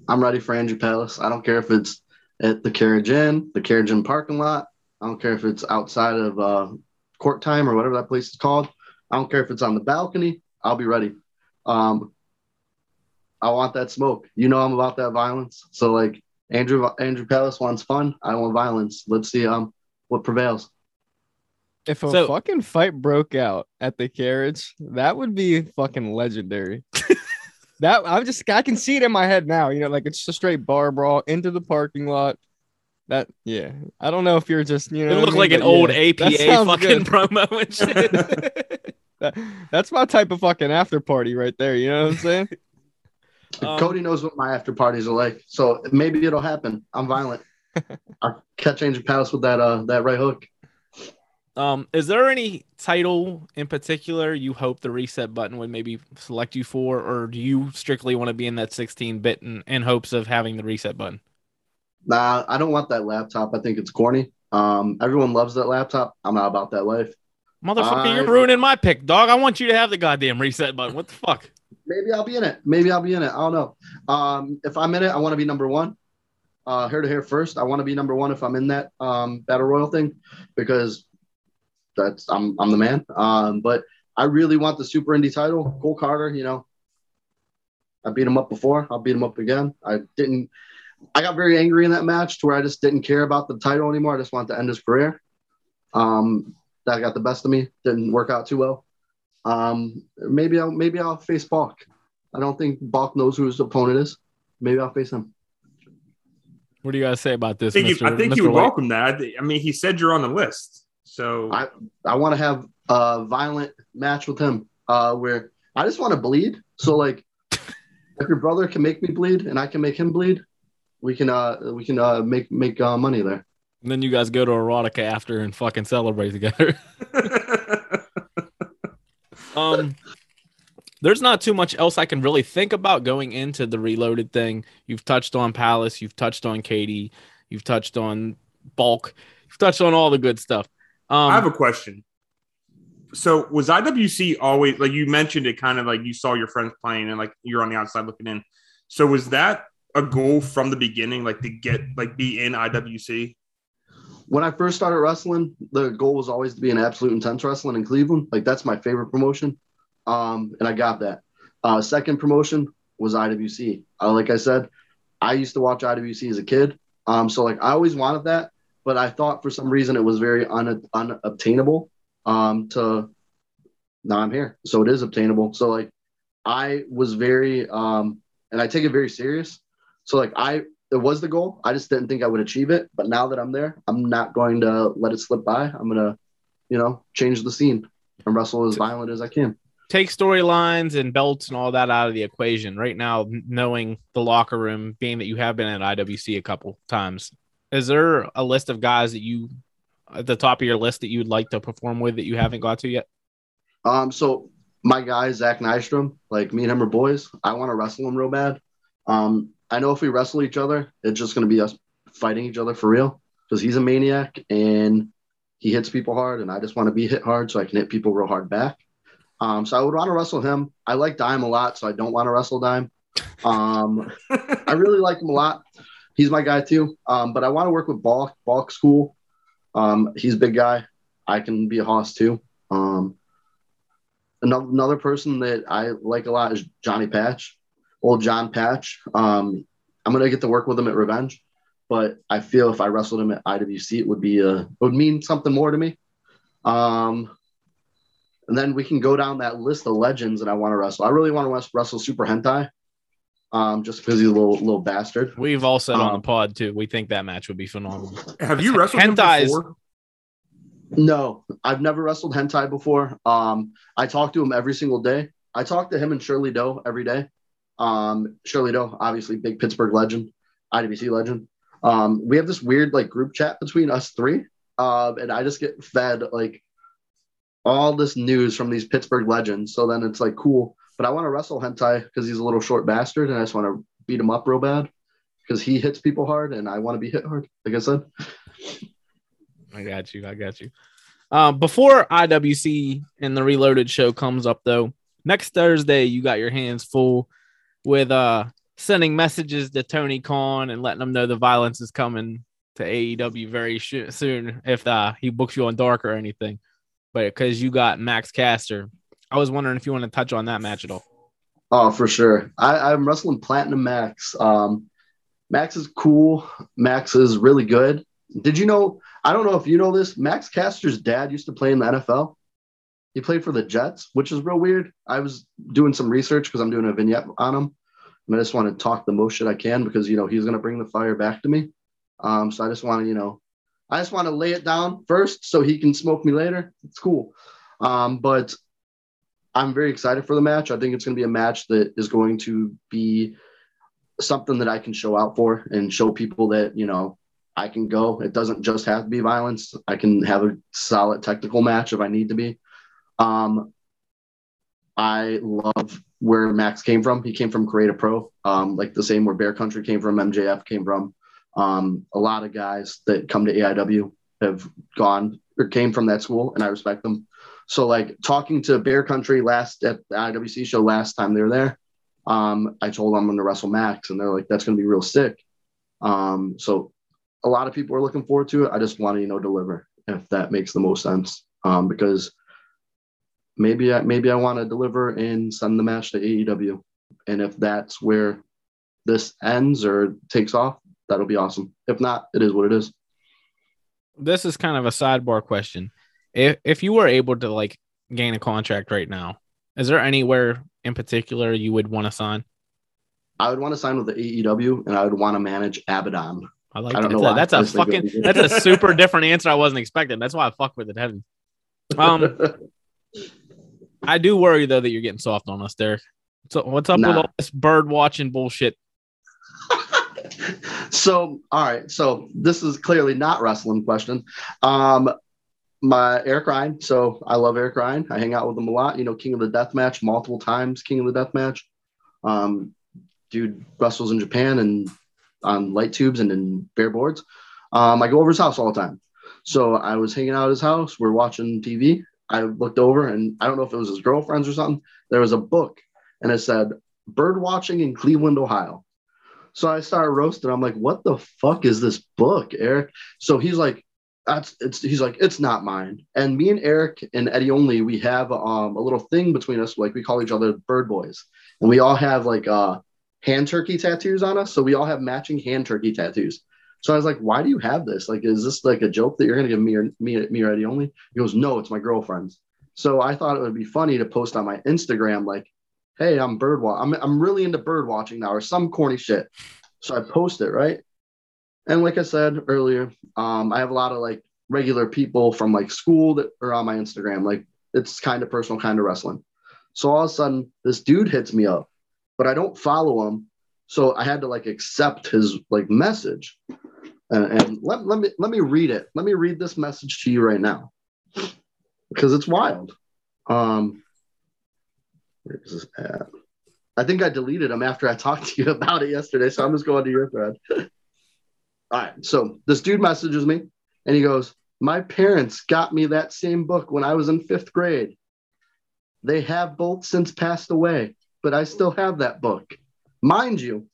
I'm ready for Andrew Palace. I don't care if it's at the Carriage Inn, the Carriage Inn parking lot. I don't care if it's outside of uh, court time or whatever that place is called. I don't care if it's on the balcony. I'll be ready. Um, I want that smoke. You know I'm about that violence. So like Andrew Andrew Palace wants fun. I want violence. Let's see um what prevails. If a So- fucking fight broke out at the carriage, that would be fucking legendary. that I'm just I can see it in my head now. You know, like it's just a straight bar brawl into the parking lot. That yeah, I don't know if you're just you know. It what I looked mean? like an But old yeah, that APA fucking good. promo and shit. That- that's my type of fucking after party right there. You know what I'm saying? Um, Cody knows what my after parties are like, so maybe it'll happen. I'm violent. I'll catch Angel Palace with that uh that right hook. Um, is there any title in particular you hope the reset button would maybe select you for, or do you strictly want to be in that 16 bit in, in hopes of having the reset button? Nah, I don't want that laptop. I think it's corny. Um, everyone loves that laptop. I'm not about that life. Motherfucker, I- you're ruining my pick, dog. I want you to have the goddamn reset button. What the fuck? Maybe I'll be in it. Maybe I'll be in it. I don't know. Um, if I'm in it, I want to be number one. Uh, here to hair first. I want to be number one if I'm in that um, battle royal thing because that's I'm I'm the man. Um, but I really want the super indie title. Cole Carter, you know, I beat him up before. I'll beat him up again. I didn't. I got very angry in that match to where I just didn't care about the title anymore. I just wanted to end his career. Um, that got the best of me. Didn't work out too well. Um, maybe I'll maybe I'll face Balk. I don't think Balk knows who his opponent is. Maybe I'll face him. What do you guys say about this? I think, Mr. you, I think Mr. you would White? welcome that. I I mean, he said you're on the list, so I- I want to have a violent match with him, uh, where I just want to bleed. So like, if your brother can make me bleed and I can make him bleed, we can uh we can uh make make uh, money there. And then you guys go to erotica after and fucking celebrate together. um there's not too much else I can really think about going into the reloaded thing. You've touched on Palace, you've touched on Katie, you've touched on Bulk, you've touched on all the good stuff. Um I have a question. So was IWC always like you mentioned it kind of like you saw your friends playing and like you're on the outside looking in. So was that a goal from the beginning, like to get like be in IWC? When I first started wrestling, the goal was always to be an absolute intense wrestling in Cleveland. Like that's my favorite promotion, um, and I got that. Uh, second promotion was IWC. Uh, like I said, I used to watch IWC as a kid, um, so like I always wanted that, but I thought for some reason it was very un- unobtainable. Um, to now I'm here, so it is obtainable. So like I was very, um, and I take it very serious. So like I it was the goal. I just didn't think I would achieve it. But now that I'm there, I'm not going to let it slip by. I'm gonna, you know, change the scene and wrestle as violent as I can. take storylines and belts and all that out of the equation right now knowing the locker room being that you have been at IWC a couple times is there a list of guys that you at the top of your list that you would like to perform with that you haven't got to yet Um, so my guy Zach Nystrom, like me and him are boys. I want to wrestle him real bad. Um, I know if we wrestle each other, it's just gonna be us fighting each other for real because he's a maniac and he hits people hard, and I just want to be hit hard so I can hit people real hard back. Um, so I would want to wrestle him. I like Dime a lot, so I don't want to wrestle Dime. Um, I really like him a lot. He's my guy too. Um, but I want to work with Balk, Balk School. Um, he's a big guy. I can be a hoss too. Um, another, another person that I like a lot is Johnny Patch, old John Patch. Um, I'm gonna get to work with him at Revenge, but I feel if I wrestled him at IWC, it would be a it would mean something more to me. Um, and then we can go down that list of legends that I want to wrestle. I really want to wrestle Super Hentai, um, just because he's a little little bastard. we've all said on the Um, pod too we think that match would be phenomenal Have you wrestled him Hentai before? No, I've never wrestled hentai before. Um, I talk to him every single day. I talk to him and Shirley Doe every day. Um, Shirley Doe, obviously big Pittsburgh legend, IWC legend. Um, we have this weird like group chat between us three, um, and I just get fed like all this news from these Pittsburgh legends. So then it's like cool, but I want to wrestle hentai because he's a little short bastard, and I just want to beat him up real bad because he hits people hard, and I want to be hit hard. Like I said. I got you. I got you. Um, before IWC and the Reloaded show comes up, though, next Thursday you got your hands full with uh sending messages to Tony Khan and letting them know the violence is coming to AEW very sh- soon if uh, he books you on Dark or anything. But because you got Max Caster, I was wondering if you want to touch on that match at all. Oh, for sure. I, I'm wrestling Platinum Max. Um, Max is cool. Max is really good. Did you know? I don't know if you know this. Max Caster's dad used to play in the NFL. He played for the Jets, which is real weird. I was doing some research because I'm doing a vignette on him. And I just want to talk the most shit I can because, you know, he's going to bring the fire back to me. Um, so I just want to, you know, I just want to lay it down first so he can smoke me later. It's cool. Um, but I'm very excited for the match. I think it's going to be a match that is going to be something that I can show out for and show people that, you know, I can go. It doesn't just have to be violence. I can have a solid technical match if I need to be. Um, I love where Max came from. He came from Create A Pro, um, like the same where Bear Country came from, MJF came from. Um, a lot of guys that come to AIW have gone or came from that school, and I respect them. So, like talking to Bear Country last at the IWC show last time they were there, um, I told them I'm going to wrestle Max, and they're like, "That's going to be real sick." Um, so, a lot of people are looking forward to it. I just want to, you know, deliver if that makes the most sense, um, because maybe I maybe I want to deliver and send the match to AEW, and if that's where this ends or takes off, that'll be awesome. If not, it is what it is. This is kind of a sidebar question. If if you were able to like gain a contract right now, is there anywhere in particular you would want to sign? I would want to sign with the AEW, and I would want to manage Abaddon. I like I don't know That's that's a fucking that's a super different answer I wasn't expecting. That's why I fuck with it heavy. Um, I do worry though that you're getting soft on us, Derek. So what's up with all this bird watching bullshit? so all right. So this is clearly not wrestling question. Um my eric ryan. So i love eric ryan. I hang out with him a lot. You know king of the death match multiple times king of the death match um dude wrestles in japan and on light tubes and in bare boards. Um i go over his house all the time. So i was hanging out at his house. We're watching tv i looked over and i don't know if it was his girlfriends or something there was a book and it said bird watching in cleveland ohio so I started roasting. I'm like, what the fuck is this book, Eric? So he's like, that's it's he's like, it's not mine. And me and Eric and Eddie only, we have um a little thing between us, like we call each other bird boys. And we all have like uh hand turkey tattoos on us. So we all have matching hand turkey tattoos. So I was like, why do you have this? Like, is this like a joke that you're gonna give me or me, me Eddie only? He goes, No, it's my girlfriend's. So I thought it would be funny to post on my Instagram, like, hey, I'm bird wa- I'm I'm really into bird watching now, or some corny shit. So I post it, right? And like I said earlier, um, I have a lot of like regular people from like school that are on my Instagram. Like it's kind of personal, kind of wrestling. So all of a sudden, this dude hits me up, but I don't follow him. So I had to like accept his like message. And, and let, let me let me read it. Let me read this message to you right now. Because it's wild. Um where is this at? I think I deleted him after I talked to you about it yesterday. So I'm just going to your thread. All right. So this dude messages me and he goes, My parents got me that same book when I was in fifth grade. They have both since passed away, but I still have that book. Mind you,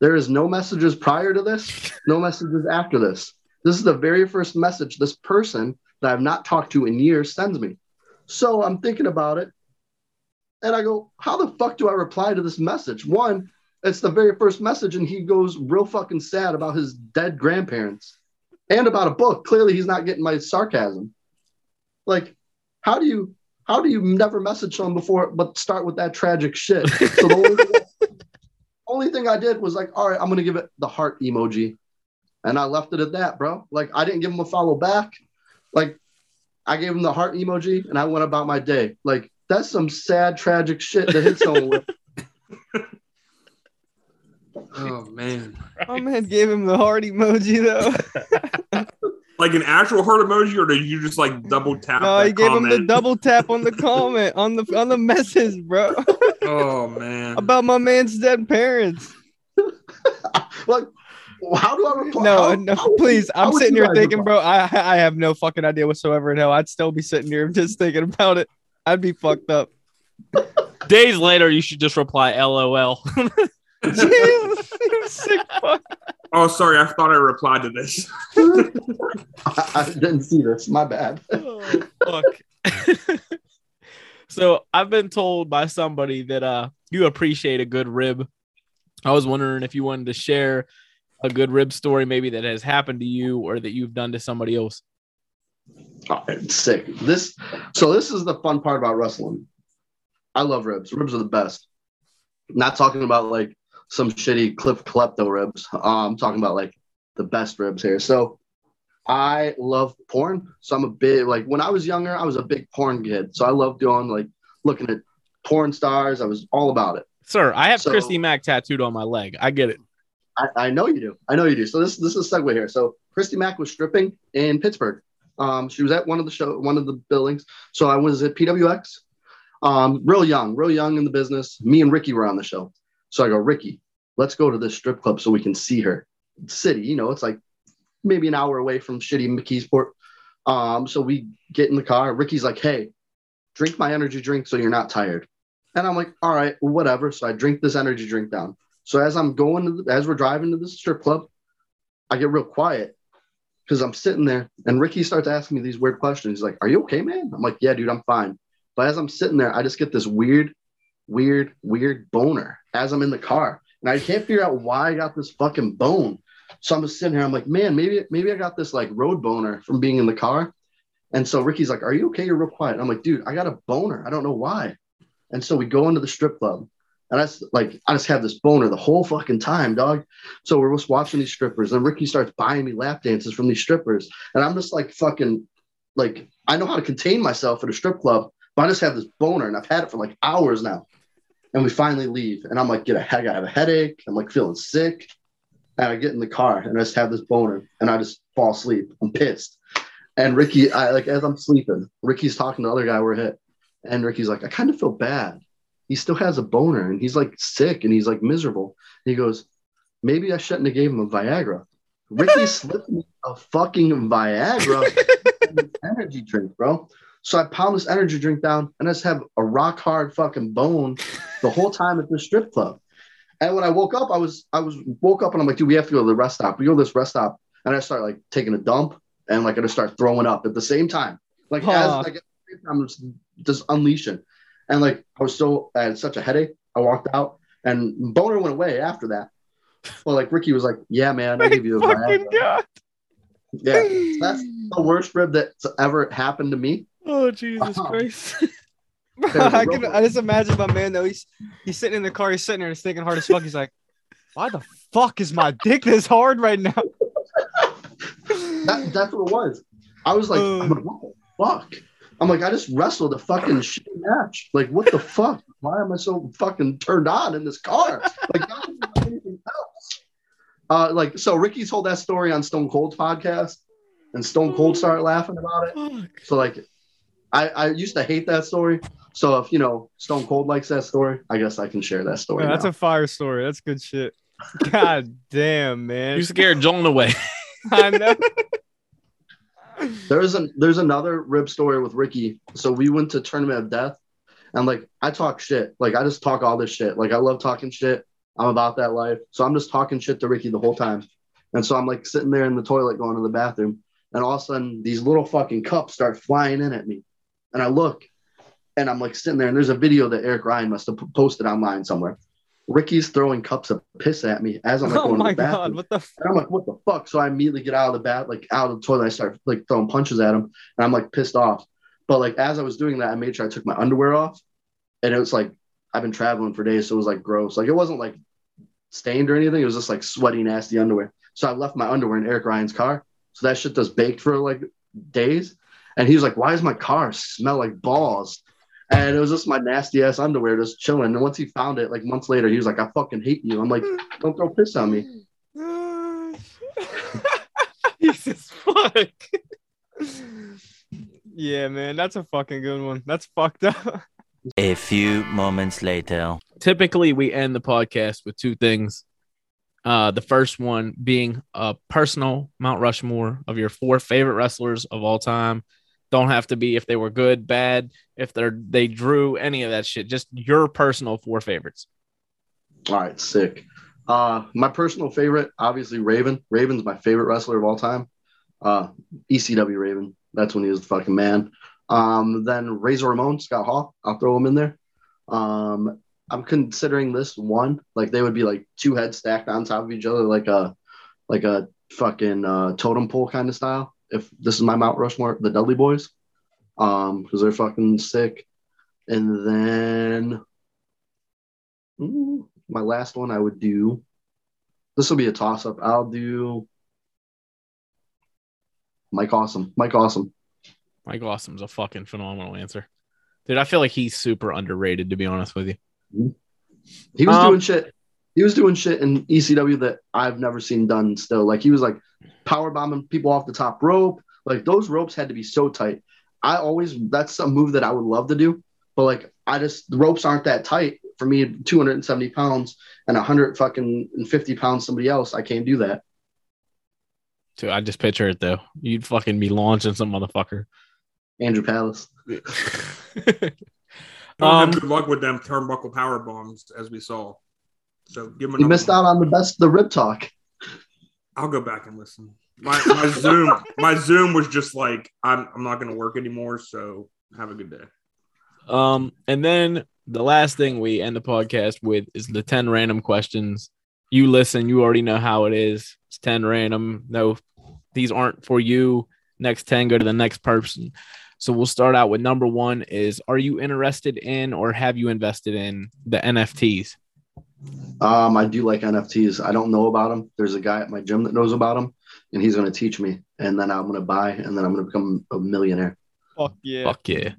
there is no messages prior to this, no messages after this. This is the very first message this person that I've not talked to in years sends me. So I'm thinking about it. And I go, how the fuck do I reply to this message? One, it's the very first message, and he goes real fucking sad about his dead grandparents and about a book. Clearly, he's not getting my sarcasm. Like, how do you how do you never message someone before but start with that tragic shit? So the only thing, I did was like, all right, I'm gonna give it the heart emoji. And I left it at that, bro. Like I didn't give him a follow back. Like I gave him the heart emoji and I went about my day. Like that's some sad, tragic shit to hit someone with. Oh man. My man gave him the heart emoji though. Like an actual heart emoji, or did you just like double tap? no, I he gave him the double tap on the comment on the on the message, bro, Oh man. about my man's dead parents. like, how do I reply? No, how- no, how please. you- I'm sitting here thinking, reply? bro. I I have no fucking idea whatsoever in hell. I'd still be sitting here just thinking about it. I'd be fucked up. Days later, you should just reply LOL. Jesus, you sick fuck. Oh, sorry. I thought I replied to this. I, I didn't see this. My bad. Oh, fuck. so I've been told by somebody that uh you appreciate a good rib. I was wondering if you wanted to share a good rib story, maybe that has happened to you or that you've done to somebody else. Oh, it's sick. This so this is the fun part about wrestling. I love ribs. Ribs are the best. Not talking about like some shitty Cliff Klepto ribs. Uh, I'm talking about like the best ribs here. So I love porn. So I'm a big like when I was younger, I was a big porn kid. So I loved doing like looking at porn stars. I was all about it. Sir, I have So- Christy Mack tattooed on my leg. I get it. I, I know you do. I know you do. So this this is a segue here. So Christy Mack was stripping in Pittsburgh. Um, she was at one of the show, one of the buildings. So I was at PWX, um, real young, real young in the business. Me and Ricky were on the show. So I go, Ricky, let's go to this strip club so we can see her. City, you know, it's like maybe an hour away from shitty McKeesport. Um, so we get in the car. Ricky's like, hey, drink my energy drink so you're not tired. And I'm like, all right, whatever. So I drink this energy drink down. So as I'm going to the, as we're driving to the strip club, I get real quiet because I'm sitting there and Ricky starts asking me these weird questions. He's like, Are you okay, man? I'm like, Yeah, dude, I'm fine. But as I'm sitting there, I just get this weird, weird, weird boner as I'm in the car. And I can't figure out why I got this fucking bone. So I'm just sitting here. I'm like, man, maybe maybe I got this like road boner from being in the car. And so Ricky's like, Are you okay? You're real quiet. And I'm like, dude, I got a boner. I don't know why. And so we go into the strip club. And I like I just have this boner the whole fucking time, dog. So we're just watching these strippers, and Ricky starts buying me lap dances from these strippers, and I'm just like fucking like I know how to contain myself at a strip club, but I just have this boner, and I've had it for like hours now. And we finally leave, and I'm like, get a head, I have a headache. I'm like feeling sick, and I get in the car, and I just have this boner, and I just fall asleep. I'm pissed. And Ricky, I like as I'm sleeping, Ricky's talking to the other guy we're hit, and Ricky's like, I kind of feel bad he still has a boner and he's like sick and he's like miserable. And he goes, maybe I shouldn't have gave him a Viagra. Ricky slipped me a fucking Viagra energy drink, bro. So I pound this energy drink down and I just have a rock hard fucking bone the whole time at the strip club. And when I woke up, I was I was woke up and I'm like, dude, we have to go to the rest stop. We go to this rest stop and I start like taking a dump and like I just start throwing up at the same time. Like Huh. as like at the same time, I'm just, just unleashing. And like I was so I had such a headache. I walked out and boner went away after that. Well, like Ricky was like, "Yeah, man, I give you a Fucking Viagra." God. Yeah, so that's the worst rib that's ever happened to me. Oh Jesus Wow. Christ! Bro, There's a I can I just imagine my man though. He's he's sitting in the car, he's sitting there, he's thinking hard as fuck. He's like, why the fuck is my dick this hard right now? That, that's what it was. I was like, I'm like, what the fuck? I'm like, I just wrestled a fucking shitty match. Like, what the fuck? Why am I so fucking turned on in this car? Like, anything else. Uh, like, so Ricky told that story on Stone Cold's podcast, and Stone Cold started laughing about it. So like, I I used to hate that story. So if you know Stone Cold likes that story, I guess I can share that story. Bro, that's now. a fire story. That's good shit. God damn, man. You scared Joan away. I know. There's an there's another rib story with Ricky. So we went to Tournament of Death, and like I talk shit. Like I just talk all this shit. Like I love talking shit. I'm about that life. So I'm just talking shit to Ricky the whole time. And so I'm like sitting there in the toilet going to the bathroom, and all of a sudden these little fucking cups start flying in at me, and I look, and I'm like sitting there, and there's a video that Eric Ryan must have posted online somewhere. Ricky's throwing cups of piss at me as I'm like oh going my to the bathroom. god, what the f- And I'm like, what the fuck? So I immediately get out of the bat, like out of the toilet. I start like throwing punches at him, and I'm like pissed off. But like as I was doing that, I made sure I took my underwear off, and it was like I've been traveling for days, so it was like gross. Like it wasn't like stained or anything. It was just like sweaty, nasty underwear. So I left my underwear in Eric Ryan's car. So that shit just baked for like days. And he was like, "Why does my car smell like balls?" And it was just my nasty ass underwear just chilling. And once he found it, like months later, he was like, "I fucking hate you." I'm like, "Don't throw piss on me." Jesus fuck. yeah, man, that's a fucking good one. That's fucked up. A few moments later. Typically, we end the podcast with two things. Uh, the first one being a personal Mount Rushmore of your four favorite wrestlers of all time. Don't have to be if they were good, bad, if they're they drew any of that shit. Just your personal four favorites. All right, sick. Uh, my personal favorite, obviously Raven. Raven's my favorite wrestler of all time. Uh, ECW Raven. That's when he was the fucking man. Um, then Razor Ramon, Scott Hall. I'll throw him in there. Um, I'm considering this one like they would be like two heads stacked on top of each other, like a like a fucking uh, totem pole kind of style. If this is my Mount Rushmore, the Dudley Boyz, um, because they're fucking sick. And then my last one, I would do. This will be a toss up. I'll do Mike Awesome. Mike Awesome. Mike Awesome's a fucking phenomenal answer. Dude, I feel like he's super underrated to be honest with you. He was Um, doing shit. He was doing shit in ECW that I've never seen done still. Like he was like power bombing people off the top rope. Like those ropes had to be so tight. I always that's a move that I would love to do, but like I just the ropes aren't that tight for me. 270 pounds and 100 fucking and 50 pounds somebody else. I can't do that. Dude, I just picture it though. You'd fucking be launching some motherfucker. Andrew Palace. Don't Um, have good luck with them turnbuckle power bombs, as we saw. So give them. You missed out on the best the rib talk. I'll go back and listen. My, my Zoom, my Zoom was just like, I'm, I'm not going to work anymore. So have a good day. Um, and then the last thing we end the podcast with is the 10 random questions. You listen, you already know how it is. It's 10 random. No, these aren't for you. Next 10 go to the next person. So we'll start out with number one is are you interested in or have you invested in the NFTs? Um, I do like NFTs. I don't know about them. There's a guy at my gym that knows about them, and he's going to teach me. And then I'm going to buy, and then I'm going to become a millionaire. Fuck yeah. Fuck yeah.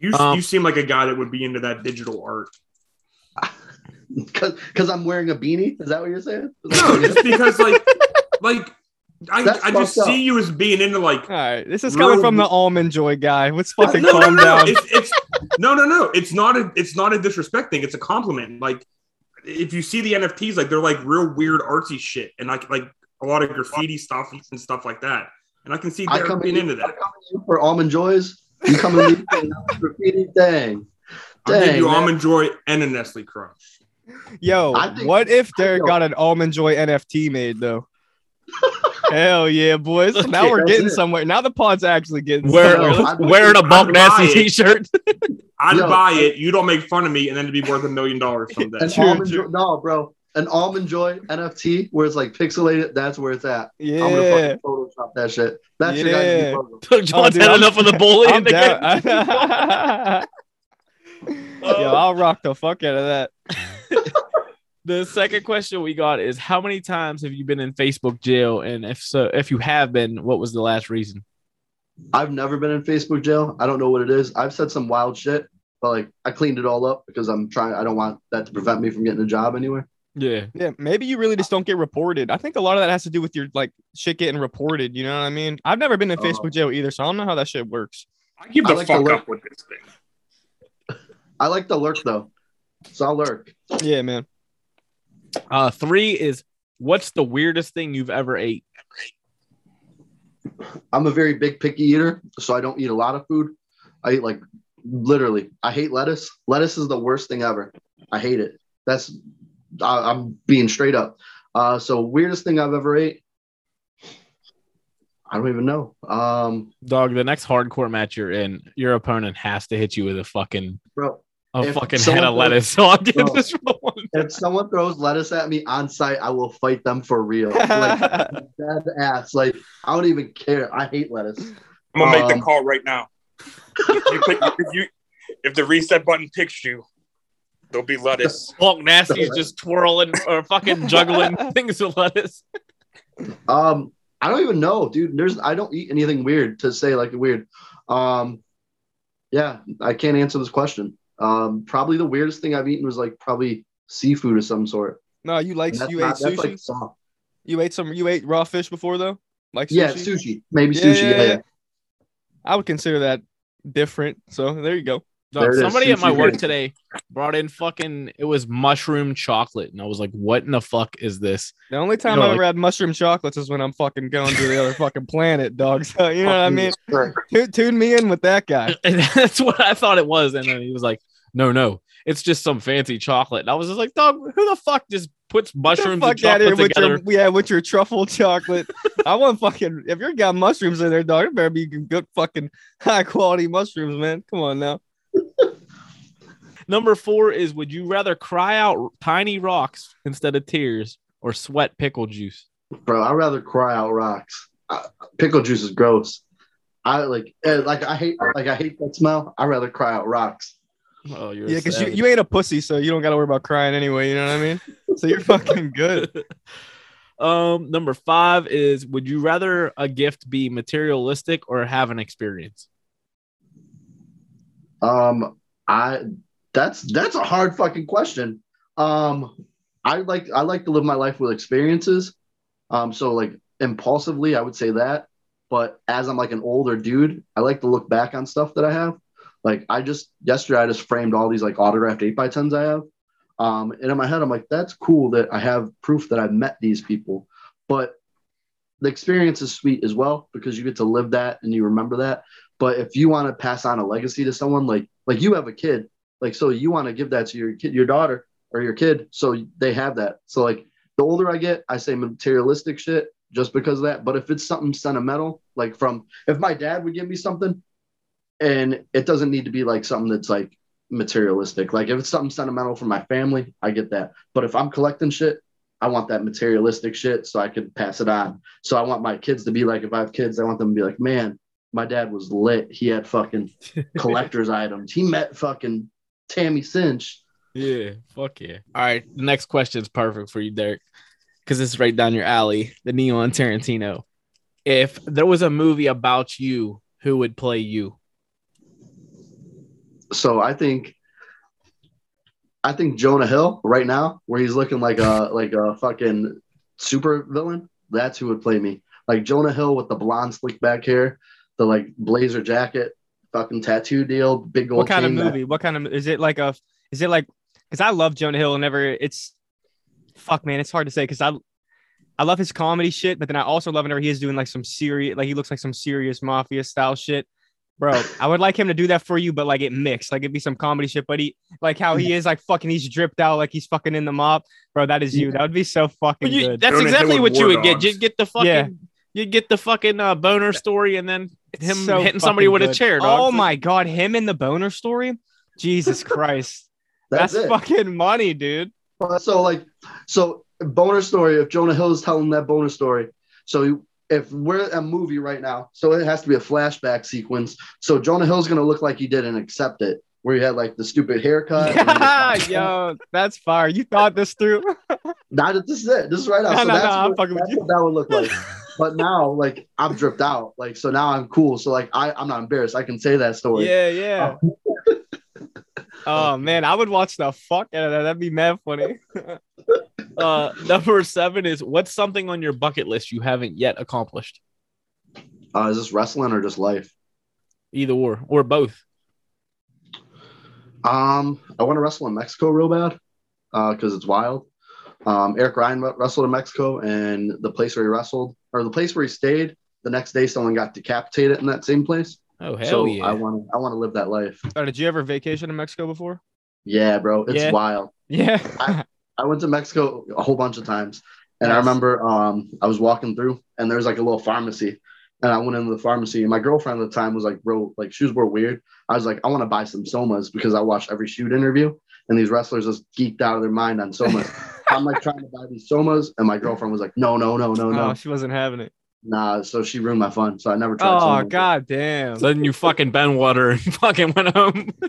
You, Um, you seem like a guy that would be into that digital art. Because I'm wearing a beanie. Is that what you're saying? No, just because like, like I, That's I just up. see you as being into like All right, this is coming Real- from the almond joy guy. Let's fucking no, no, calm no, no. down. It's, it's no, no, no. It's not a. It's not a disrespect thing. It's a compliment. Like if you see the NFTs, like they're like real weird artsy shit, and like like a lot of graffiti stuff and stuff like that. And I can see I Derek come being in, into I that. come in for almond joys. You come in with graffiti. Dang. I'll give you man. almond joy and a Nestle Crunch. Yo, think- what if I Derek got an almond joy NFT made though? Hell yeah, boys! Look now we're getting it. somewhere. Now the pod's actually getting Wear, somewhere. I'd- wearing a Buck I'd Nasty t-shirt. I'd Yo. buy it. You don't make fun of me, and then it'd be worth a million dollars someday. An True, almond true. joy, no, bro. An almond joy NFT where it's like pixelated. That's where it's at. I'm gonna Yeah, fucking Photoshop that shit. That's your Yeah. guys' logo. John's dude, had I'm- enough of the bully. I'm in the game. down. Yo, I'll rock the fuck out of that. The second question we got is how many times have you been in Facebook jail? And if so, if you have been, what was the last reason? I've never been in Facebook jail. I don't know what it is. I've said some wild shit, but like I cleaned it all up because I'm trying. I don't want that to prevent me from getting a job anywhere. Yeah. Yeah, maybe you really just don't get reported. I think a lot of that has to do with your like shit getting reported. You know what I mean? I've never been in Oh. Facebook jail either, so I don't know how that shit works. I give I the like to fuck look- up with this thing. I like to lurk though, so I'll lurk. Yeah, man. Uh, three is what's the weirdest thing you've ever ate? I'm a very big picky eater, so I don't eat a lot of food. I eat like literally. I hate lettuce. Lettuce is the worst thing ever. I hate it. That's I, I'm being straight up. Uh, so weirdest thing I've ever ate. I don't even know. Um, Dog, the next hardcore match you're in, your opponent has to hit you with a fucking bro, a If fucking head someone of goes- lettuce. So I'll give Bro. this one. if someone throws lettuce at me on site, I will fight them for real. Like dead ass. Like I don't even care. I hate lettuce. I'm gonna make Um, the call right now. If you, pick, if you if the reset button picks you, there'll be lettuce. Bulk Nasty's just twirling or fucking juggling things with lettuce. Um, I don't even know, dude. There's I don't eat anything weird to say like weird. Um, yeah, I can't answer this question. Um, probably the weirdest thing I've eaten was like probably seafood of some sort. No, you like you not- ate sushi. like you ate some. You ate raw fish before though. Like sushi. Yeah, sushi. Maybe Yeah, sushi. yeah, Yeah, yeah. yeah. I would consider that different. So there you go. Dog, There it is, somebody at my work today brought in fucking it was mushroom chocolate, and I was like, "What in the fuck is this?" The only time know, I like- ever had mushroom chocolates is when I'm fucking going to the other fucking planet, dog. So you know what I mean? Right. Tune, tune me in with that guy. And that's what I thought it was, and then he was like, "No, no, it's just some fancy chocolate. And I was just like, dog, who the fuck just puts mushrooms and fuck out chocolate here with together? your yeah with your truffle chocolate. I want fucking if you're got mushrooms in there, dog. It better be good fucking high quality mushrooms, man. Come on now. Number four is would you rather cry out tiny rocks instead of tears or sweat pickle juice? Bro, I'd rather cry out rocks. Uh, pickle juice is gross. I like eh, like I hate like I hate that smell. I'd rather cry out rocks. Oh, you're Yeah, because you, you ain't a pussy, so you don't gotta worry about crying anyway. You know what I mean? So you're fucking good. um, number five is would you rather a gift be materialistic or have an experience? Um, I that's that's a hard fucking question. Um, I like I like to live my life with experiences. Um, so like impulsively, I would say that. But as I'm like an older dude, I like to look back on stuff that I have. Like I just yesterday, I just framed all these like autographed eight by tens I have. Um, and in my head, I'm like, that's cool that I have proof that I've met these people. But the experience is sweet as well because you get to live that and you remember that. But if you want to pass on a legacy to someone, like like you have a kid, like so you want to give that to your kid, your daughter or your kid, so they have that. So like the older I get, I say materialistic shit just because of that. But if it's something sentimental, like from if my dad would give me something, and it doesn't need to be like something that's like materialistic. Like if it's something sentimental for my family, I get that. But if I'm collecting shit, I want that materialistic shit so I can pass it on. So I want my kids to be like, if I have kids, I want them to be like, man, my dad was lit. He had fucking collector's items. He met fucking Tammy Sytch. Yeah, fuck yeah. All right, the next question is perfect for you, Derek, because it's right down your alley. The Neon Tarantino. If there was a movie about you, who would play you? So I think I think Jonah Hill right now, where he's looking like a like a fucking super villain, that's who would play me. Like Jonah Hill with the blonde slick back hair, the like blazer jacket, fucking tattoo deal, big old What kind of chain movie? What kind of is it like a is it like because I love Jonah Hill and never it's fuck man, it's hard to say because I I love his comedy shit, but then I also love whenever he is doing like some serious like he looks like some serious mafia style shit. Bro, I would like him to do that for you, but like it mixed, like it'd be some comedy shit. But he, like how he mm. is, like fucking, he's dripped out, like he's fucking in the mob, bro. That is you. That would be so fucking you- good. that's Jonah exactly what you would get. Dogs. You'd get the fucking Yeah. You get the fucking uh, boner story and then It's him so hitting somebody fucking with a chair. Dog. Oh my god, him in the boner story, Jesus Christ, That's, that's, fucking money, dude. So like, so boner story. If Jonah Hill is telling that boner story, so if we're a movie right now, so it has to be a flashback sequence. So Jonah Hill's gonna look like he didn't accept it, where he had like the stupid haircut. the- Yo, that's fire. You thought this through. Not that this is it. This is right now. No, so no, that's, no, I'm what, fucking with that's you. what that would look like. But now, like I'm dripped out. Like so now I'm cool. So like I I'm not embarrassed. I can say that story. yeah, yeah. Oh man, I would watch the fuck out of that. That'd be mad funny. Uh, number seven is what's something on your bucket list you haven't yet accomplished? Uh, is this wrestling or just life? Either or or both. Um, I want to wrestle in Mexico real bad uh, because it's wild. Um, Eric Ryan wrestled in Mexico, and the place where he wrestled, or the place where he stayed, the next day someone got decapitated in that same place. Oh hell so yeah! I want to, I want to live that life. Oh, did you ever vacation in Mexico before? Yeah, bro, it's Yeah. wild. Yeah. I went to Mexico a whole bunch of times, and I remember um, I was walking through, and there was like a little pharmacy, and I went into the pharmacy, and my girlfriend at the time was like, "Bro, like shoes were weird." I was like, "I want to buy some Somas because I watched every shoot interview, and these wrestlers just geeked out of their mind on Somas." I'm like trying to buy these Somas, and my girlfriend was like, "No, no, no, no, no, Oh, she wasn't having it. nah." So she ruined my fun, so I never tried. Oh Somas. god damn. So then you fucking Ben Water and fucking went home.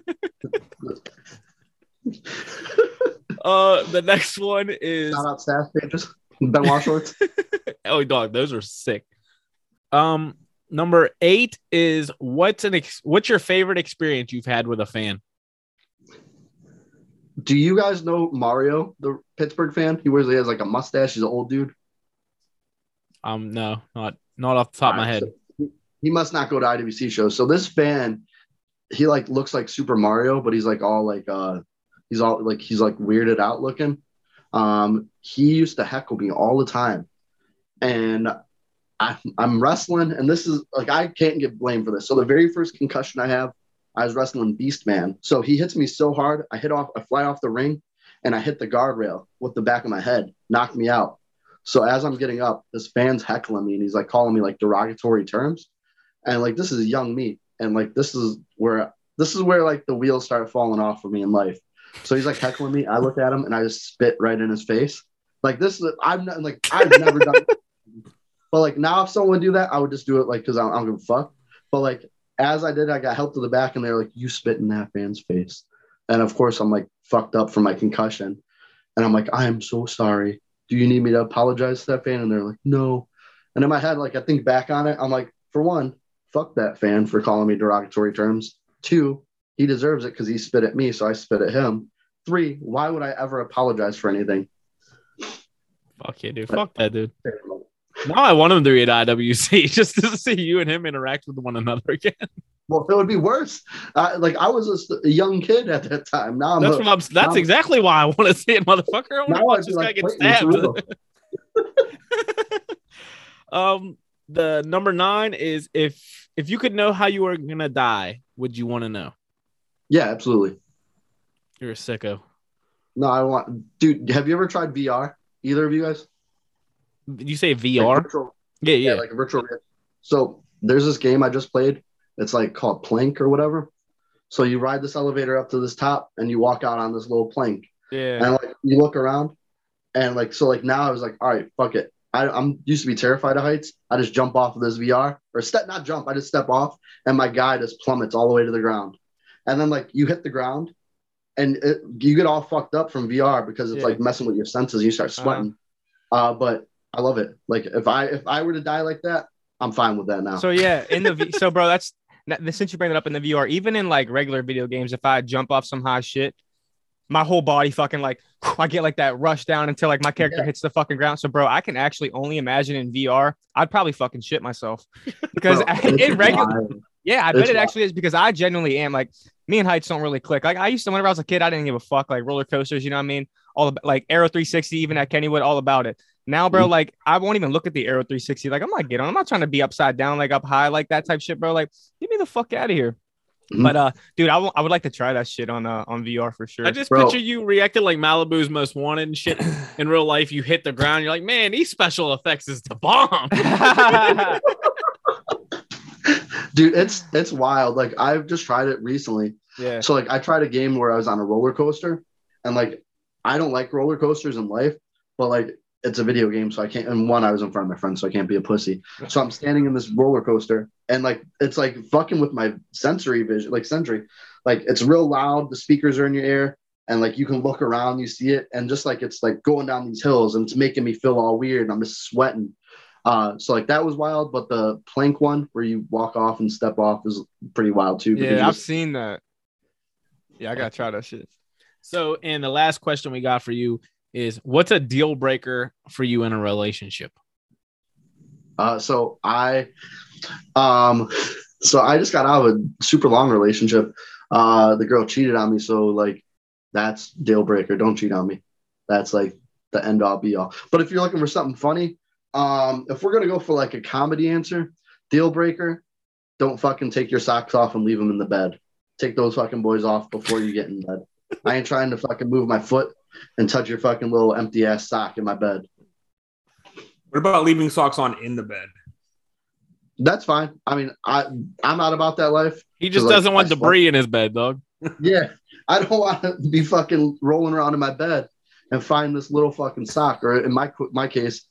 uh, the next one is Shout out staff pages, Ben Washorts. oh dog, those are sick. Um, number eight is what's an ex- what's your favorite experience you've had with a fan? Do you guys know Mario, the Pittsburgh fan? He wears he has like a mustache. He's an old dude. Um, no, not not off the top of my head. so he- he must not go to IWC shows. So this fan, he like looks like Super Mario, but he's like all like uh he's all like he's like weirded out looking. Um, he used to heckle me all the time. And I, I'm wrestling, and this is like I can't get blamed for this. So the very first concussion I have I was wrestling Beast Man. So he hits me so hard, I hit off, I fly off the ring, and I hit the guardrail with the back of my head, knocked me out. So as I'm getting up, this fan's heckling me and he's like calling me like derogatory terms. And like this is young me. And like this is where this is where like the wheels start falling off for me in life. So he's like heckling me. I look at him and I just spit right in his face. Like this is I'm not like I've never done but like now if someone would do that, I would just do it like because I don't give a fuck. But like as I did, I got helped to the back and they're like, you spit in that fan's face. And of course I'm like fucked up from my concussion. And I'm like, I am so sorry. Do you need me to apologize to that fan? And they're like, no. And in my head, like I think back on it, I'm like, for one, fuck that fan for calling me derogatory terms. Two, he deserves it because he spit at me, so I spit at him. Three, why would I ever apologize for anything? Fuck yeah, dude. Fuck that, dude. Now I want him to be at IWC just to see you and him interact with one another again. Well, it would be worse. Uh, like I was a, a young kid at that time. Now I'm That's a- what I'm. That's now- exactly why I want to see it, motherfucker. I want to watch this like, guy get "Wait, stabbed. um, the number nine is if if you could know how you were gonna die, would you want to know? Yeah, absolutely. You're a sicko. No, I want, dude. Have you ever tried VR? Either of you guys? You say Like VR? virtual- Yeah, yeah. yeah, like a virtual. So there's this game I just played. It's like called Plank or whatever. So you ride this elevator up to this top and you walk out on this little plank. Yeah. And like you look around and like so like now I was like, all right, fuck it. I, I'm used to be terrified of heights. I just jump off of this VR or step not jump, I just step off and my guy just plummets all the way to the ground. And then like you hit the ground and it, you get all fucked up from VR because it's Yeah. like messing with your senses. You start sweating. uh but I love it. Like if I if I were to die like that, I'm fine with that now. So yeah, in the v- so bro, that's since you bring it up in the VR, even in like regular video games, if I jump off some high shit, my whole body fucking like I get like that rush down until like my character Yeah. hits the fucking ground. So bro, I can actually only imagine in VR, I'd probably fucking shit myself because Bro, it's in regular, yeah, I bet it wild. actually is because I genuinely am like me and heights don't really click. Like I used to whenever I was a kid, I didn't give a fuck like roller coasters, you know what I mean? All about like Aero 360, even at Kennywood, all about it. Now, bro, Mhm. like I won't even look at the Aero 360. Like I'm not getting on. I'm not trying to be upside down, like up high, like that type shit, bro. Like get me the fuck out of here. Mhm. But uh, dude, I w- I would like to try that shit on uh on VR for sure. I just Bro. picture you reacting like Malibu's most wanted and shit. In real life, you hit the ground. You're like, man, these special effects is the bomb. dude, it's it's wild. Like I've just tried it recently. yeah. So like I tried a game where I was on a roller coaster and like I don't like roller coasters in life, but like it's a video game, so I can't and one I was in front of my friends, so I can't be a pussy. So I'm standing in this roller coaster and like it's like fucking with my sensory vision, like sensory. Like it's real loud, the speakers are in your ear, and like you can look around, you see it, and just like it's like going down these hills and it's making me feel all weird. And I'm just sweating. Uh, so like that was wild, but the plank one where you walk off and step off is pretty wild too. because Yeah, I've just- seen that. Yeah, I gotta try that shit. so, and the last question we got for you is what's a deal breaker for you in a relationship? Uh, so I, um, so I just got out of a super long relationship. Uh, the girl cheated on me, so like that's deal breaker. Don't cheat on me. That's like the end all be all. But if you're looking for something funny, um, if we're gonna go for like a comedy answer, deal breaker, don't fucking take your socks off and leave them in the bed. Take those fucking boys off before you get in bed. I ain't trying to fucking move my foot and touch your fucking little empty ass sock in my bed. What about leaving socks on in the bed? That's fine. I mean, I I'm not about that life. He just doesn't want I debris in his bed, dog. Yeah, I don't want to be fucking rolling around in my bed and find this little fucking sock, or in my my case,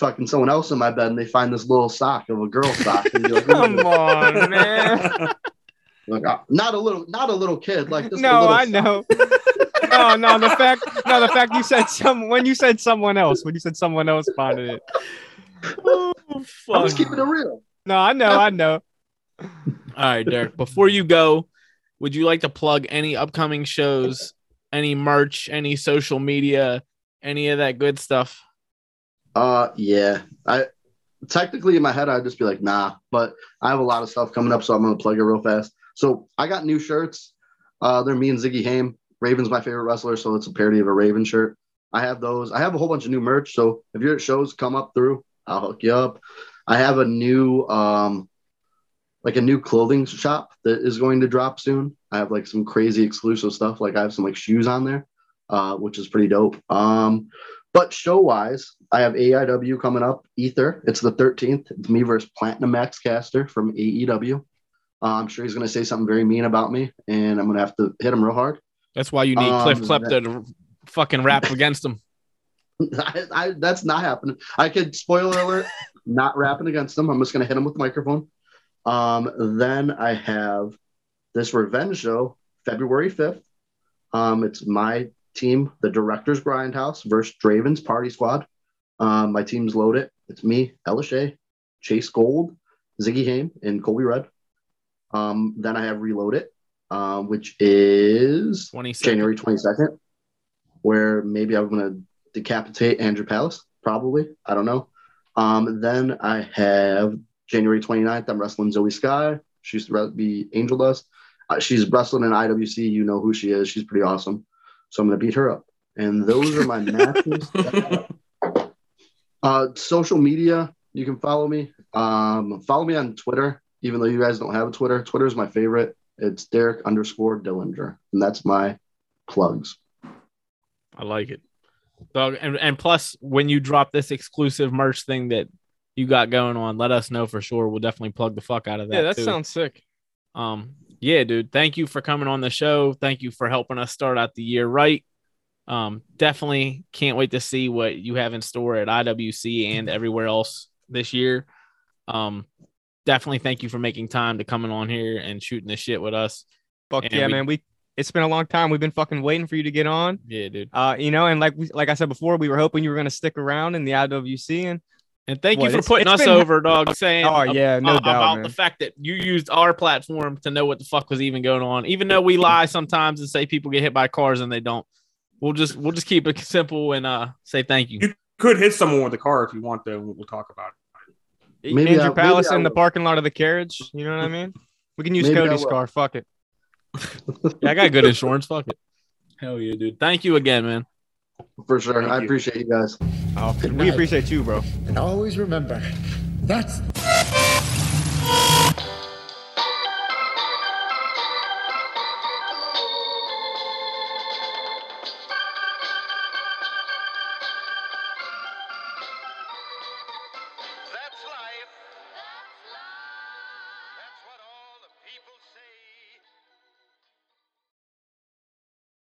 fucking someone else in my bed and they find this little sock of a girl sock. And be like, Come on, man. Like, uh, not a little, not a little kid. Like this. no, little I sock. know. No, no, the fact, no, the fact you said some when you said someone else, when you said someone else finding it. Oh, I'm just keeping it real. No, I know, I know. All right, Derek. Before you go, would you like to plug any upcoming shows, any merch, any social media, any of that good stuff? Uh, yeah. I technically in my head I'd just be like, nah, but I have a lot of stuff coming up, so I'm gonna plug it real fast. So I got new shirts. Uh, they're me and Ziggy Haim. Raven's my favorite wrestler, so it's a parody of a Raven shirt. I have those. I have a whole bunch of new merch. So if you're at shows, come up through. I'll hook you up. I have a new um like a new clothing shop that is going to drop soon. I have like some crazy exclusive stuff. Like I have some like shoes on there, uh, which is pretty dope. Um, but show wise, I have AIW coming up, Ether. It's the 13th. It's me versus Platinum Max Caster from AEW. Uh, I'm sure he's going to say something very mean about me, and I'm going to have to hit him real hard. That's why you need Um, Cliff Klepto to fucking rap against him. I, I, that's not happening. I could spoiler alert, not rapping against him. I'm just gonna hit him with the microphone. Um, then I have this revenge show, February 5th. Um, it's my team, the Directors Grindhouse versus Draven's Party Squad. Um, my team's loaded. It's me, Ella Shea, Chase Gold, Ziggy Haim, and Colby Redd. Um, then I have Reloaded, um, which is 22nd. January 22nd, where maybe I'm going to decapitate Andrew Palace, probably. I don't know. Um, then I have January 29th, I'm wrestling Zoe Sky. She used to be Angel Dust. Uh, she's wrestling in IWC. You know who she is. She's pretty awesome. So I'm going to beat her up. And those are my matches. uh, social media, you can follow me. Um, follow me on Twitter, even though you guys don't have a Twitter. Twitter is my favorite. It's Derek underscore Dillinger. And that's my plugs. I like it. Dog, and, and plus, when you drop this exclusive merch thing that you got going on, let us know for sure. We'll definitely plug the fuck out of that. Yeah, that too. sounds sick. Um, yeah, dude. Thank you for coming on the show. Thank you for helping us start out the year right. Um, definitely can't wait to see what you have in store at IWC and everywhere else this year. Um, definitely thank you for making time to coming on here and shooting this shit with us. Fuck And yeah, we- man. We it's been a long time. We've been fucking waiting for you to get on. Yeah, dude. Uh, you know, and like we, like I said before, we were hoping you were gonna stick around in the IWC, and And thank What, you for putting us been- over, dog. Saying Oh, yeah, no ab- doubt, about man. the fact that you used our platform to know what the fuck was even going on. Even though we lie sometimes and say people get hit by cars and they don't, we'll just we'll just keep it simple and uh say thank you. You could hit someone with a car if you want, though. We'll talk about it. Maybe Andrew I- Palace I in the parking lot of the carriage. You know what I mean? We can use Maybe I Cody's car. Fuck it. Yeah, I got good insurance. Fuck it. Hell yeah, dude. Thank you again, man. For sure. Thank I you. appreciate you guys. Oh, we appreciate you, bro. And always remember, that's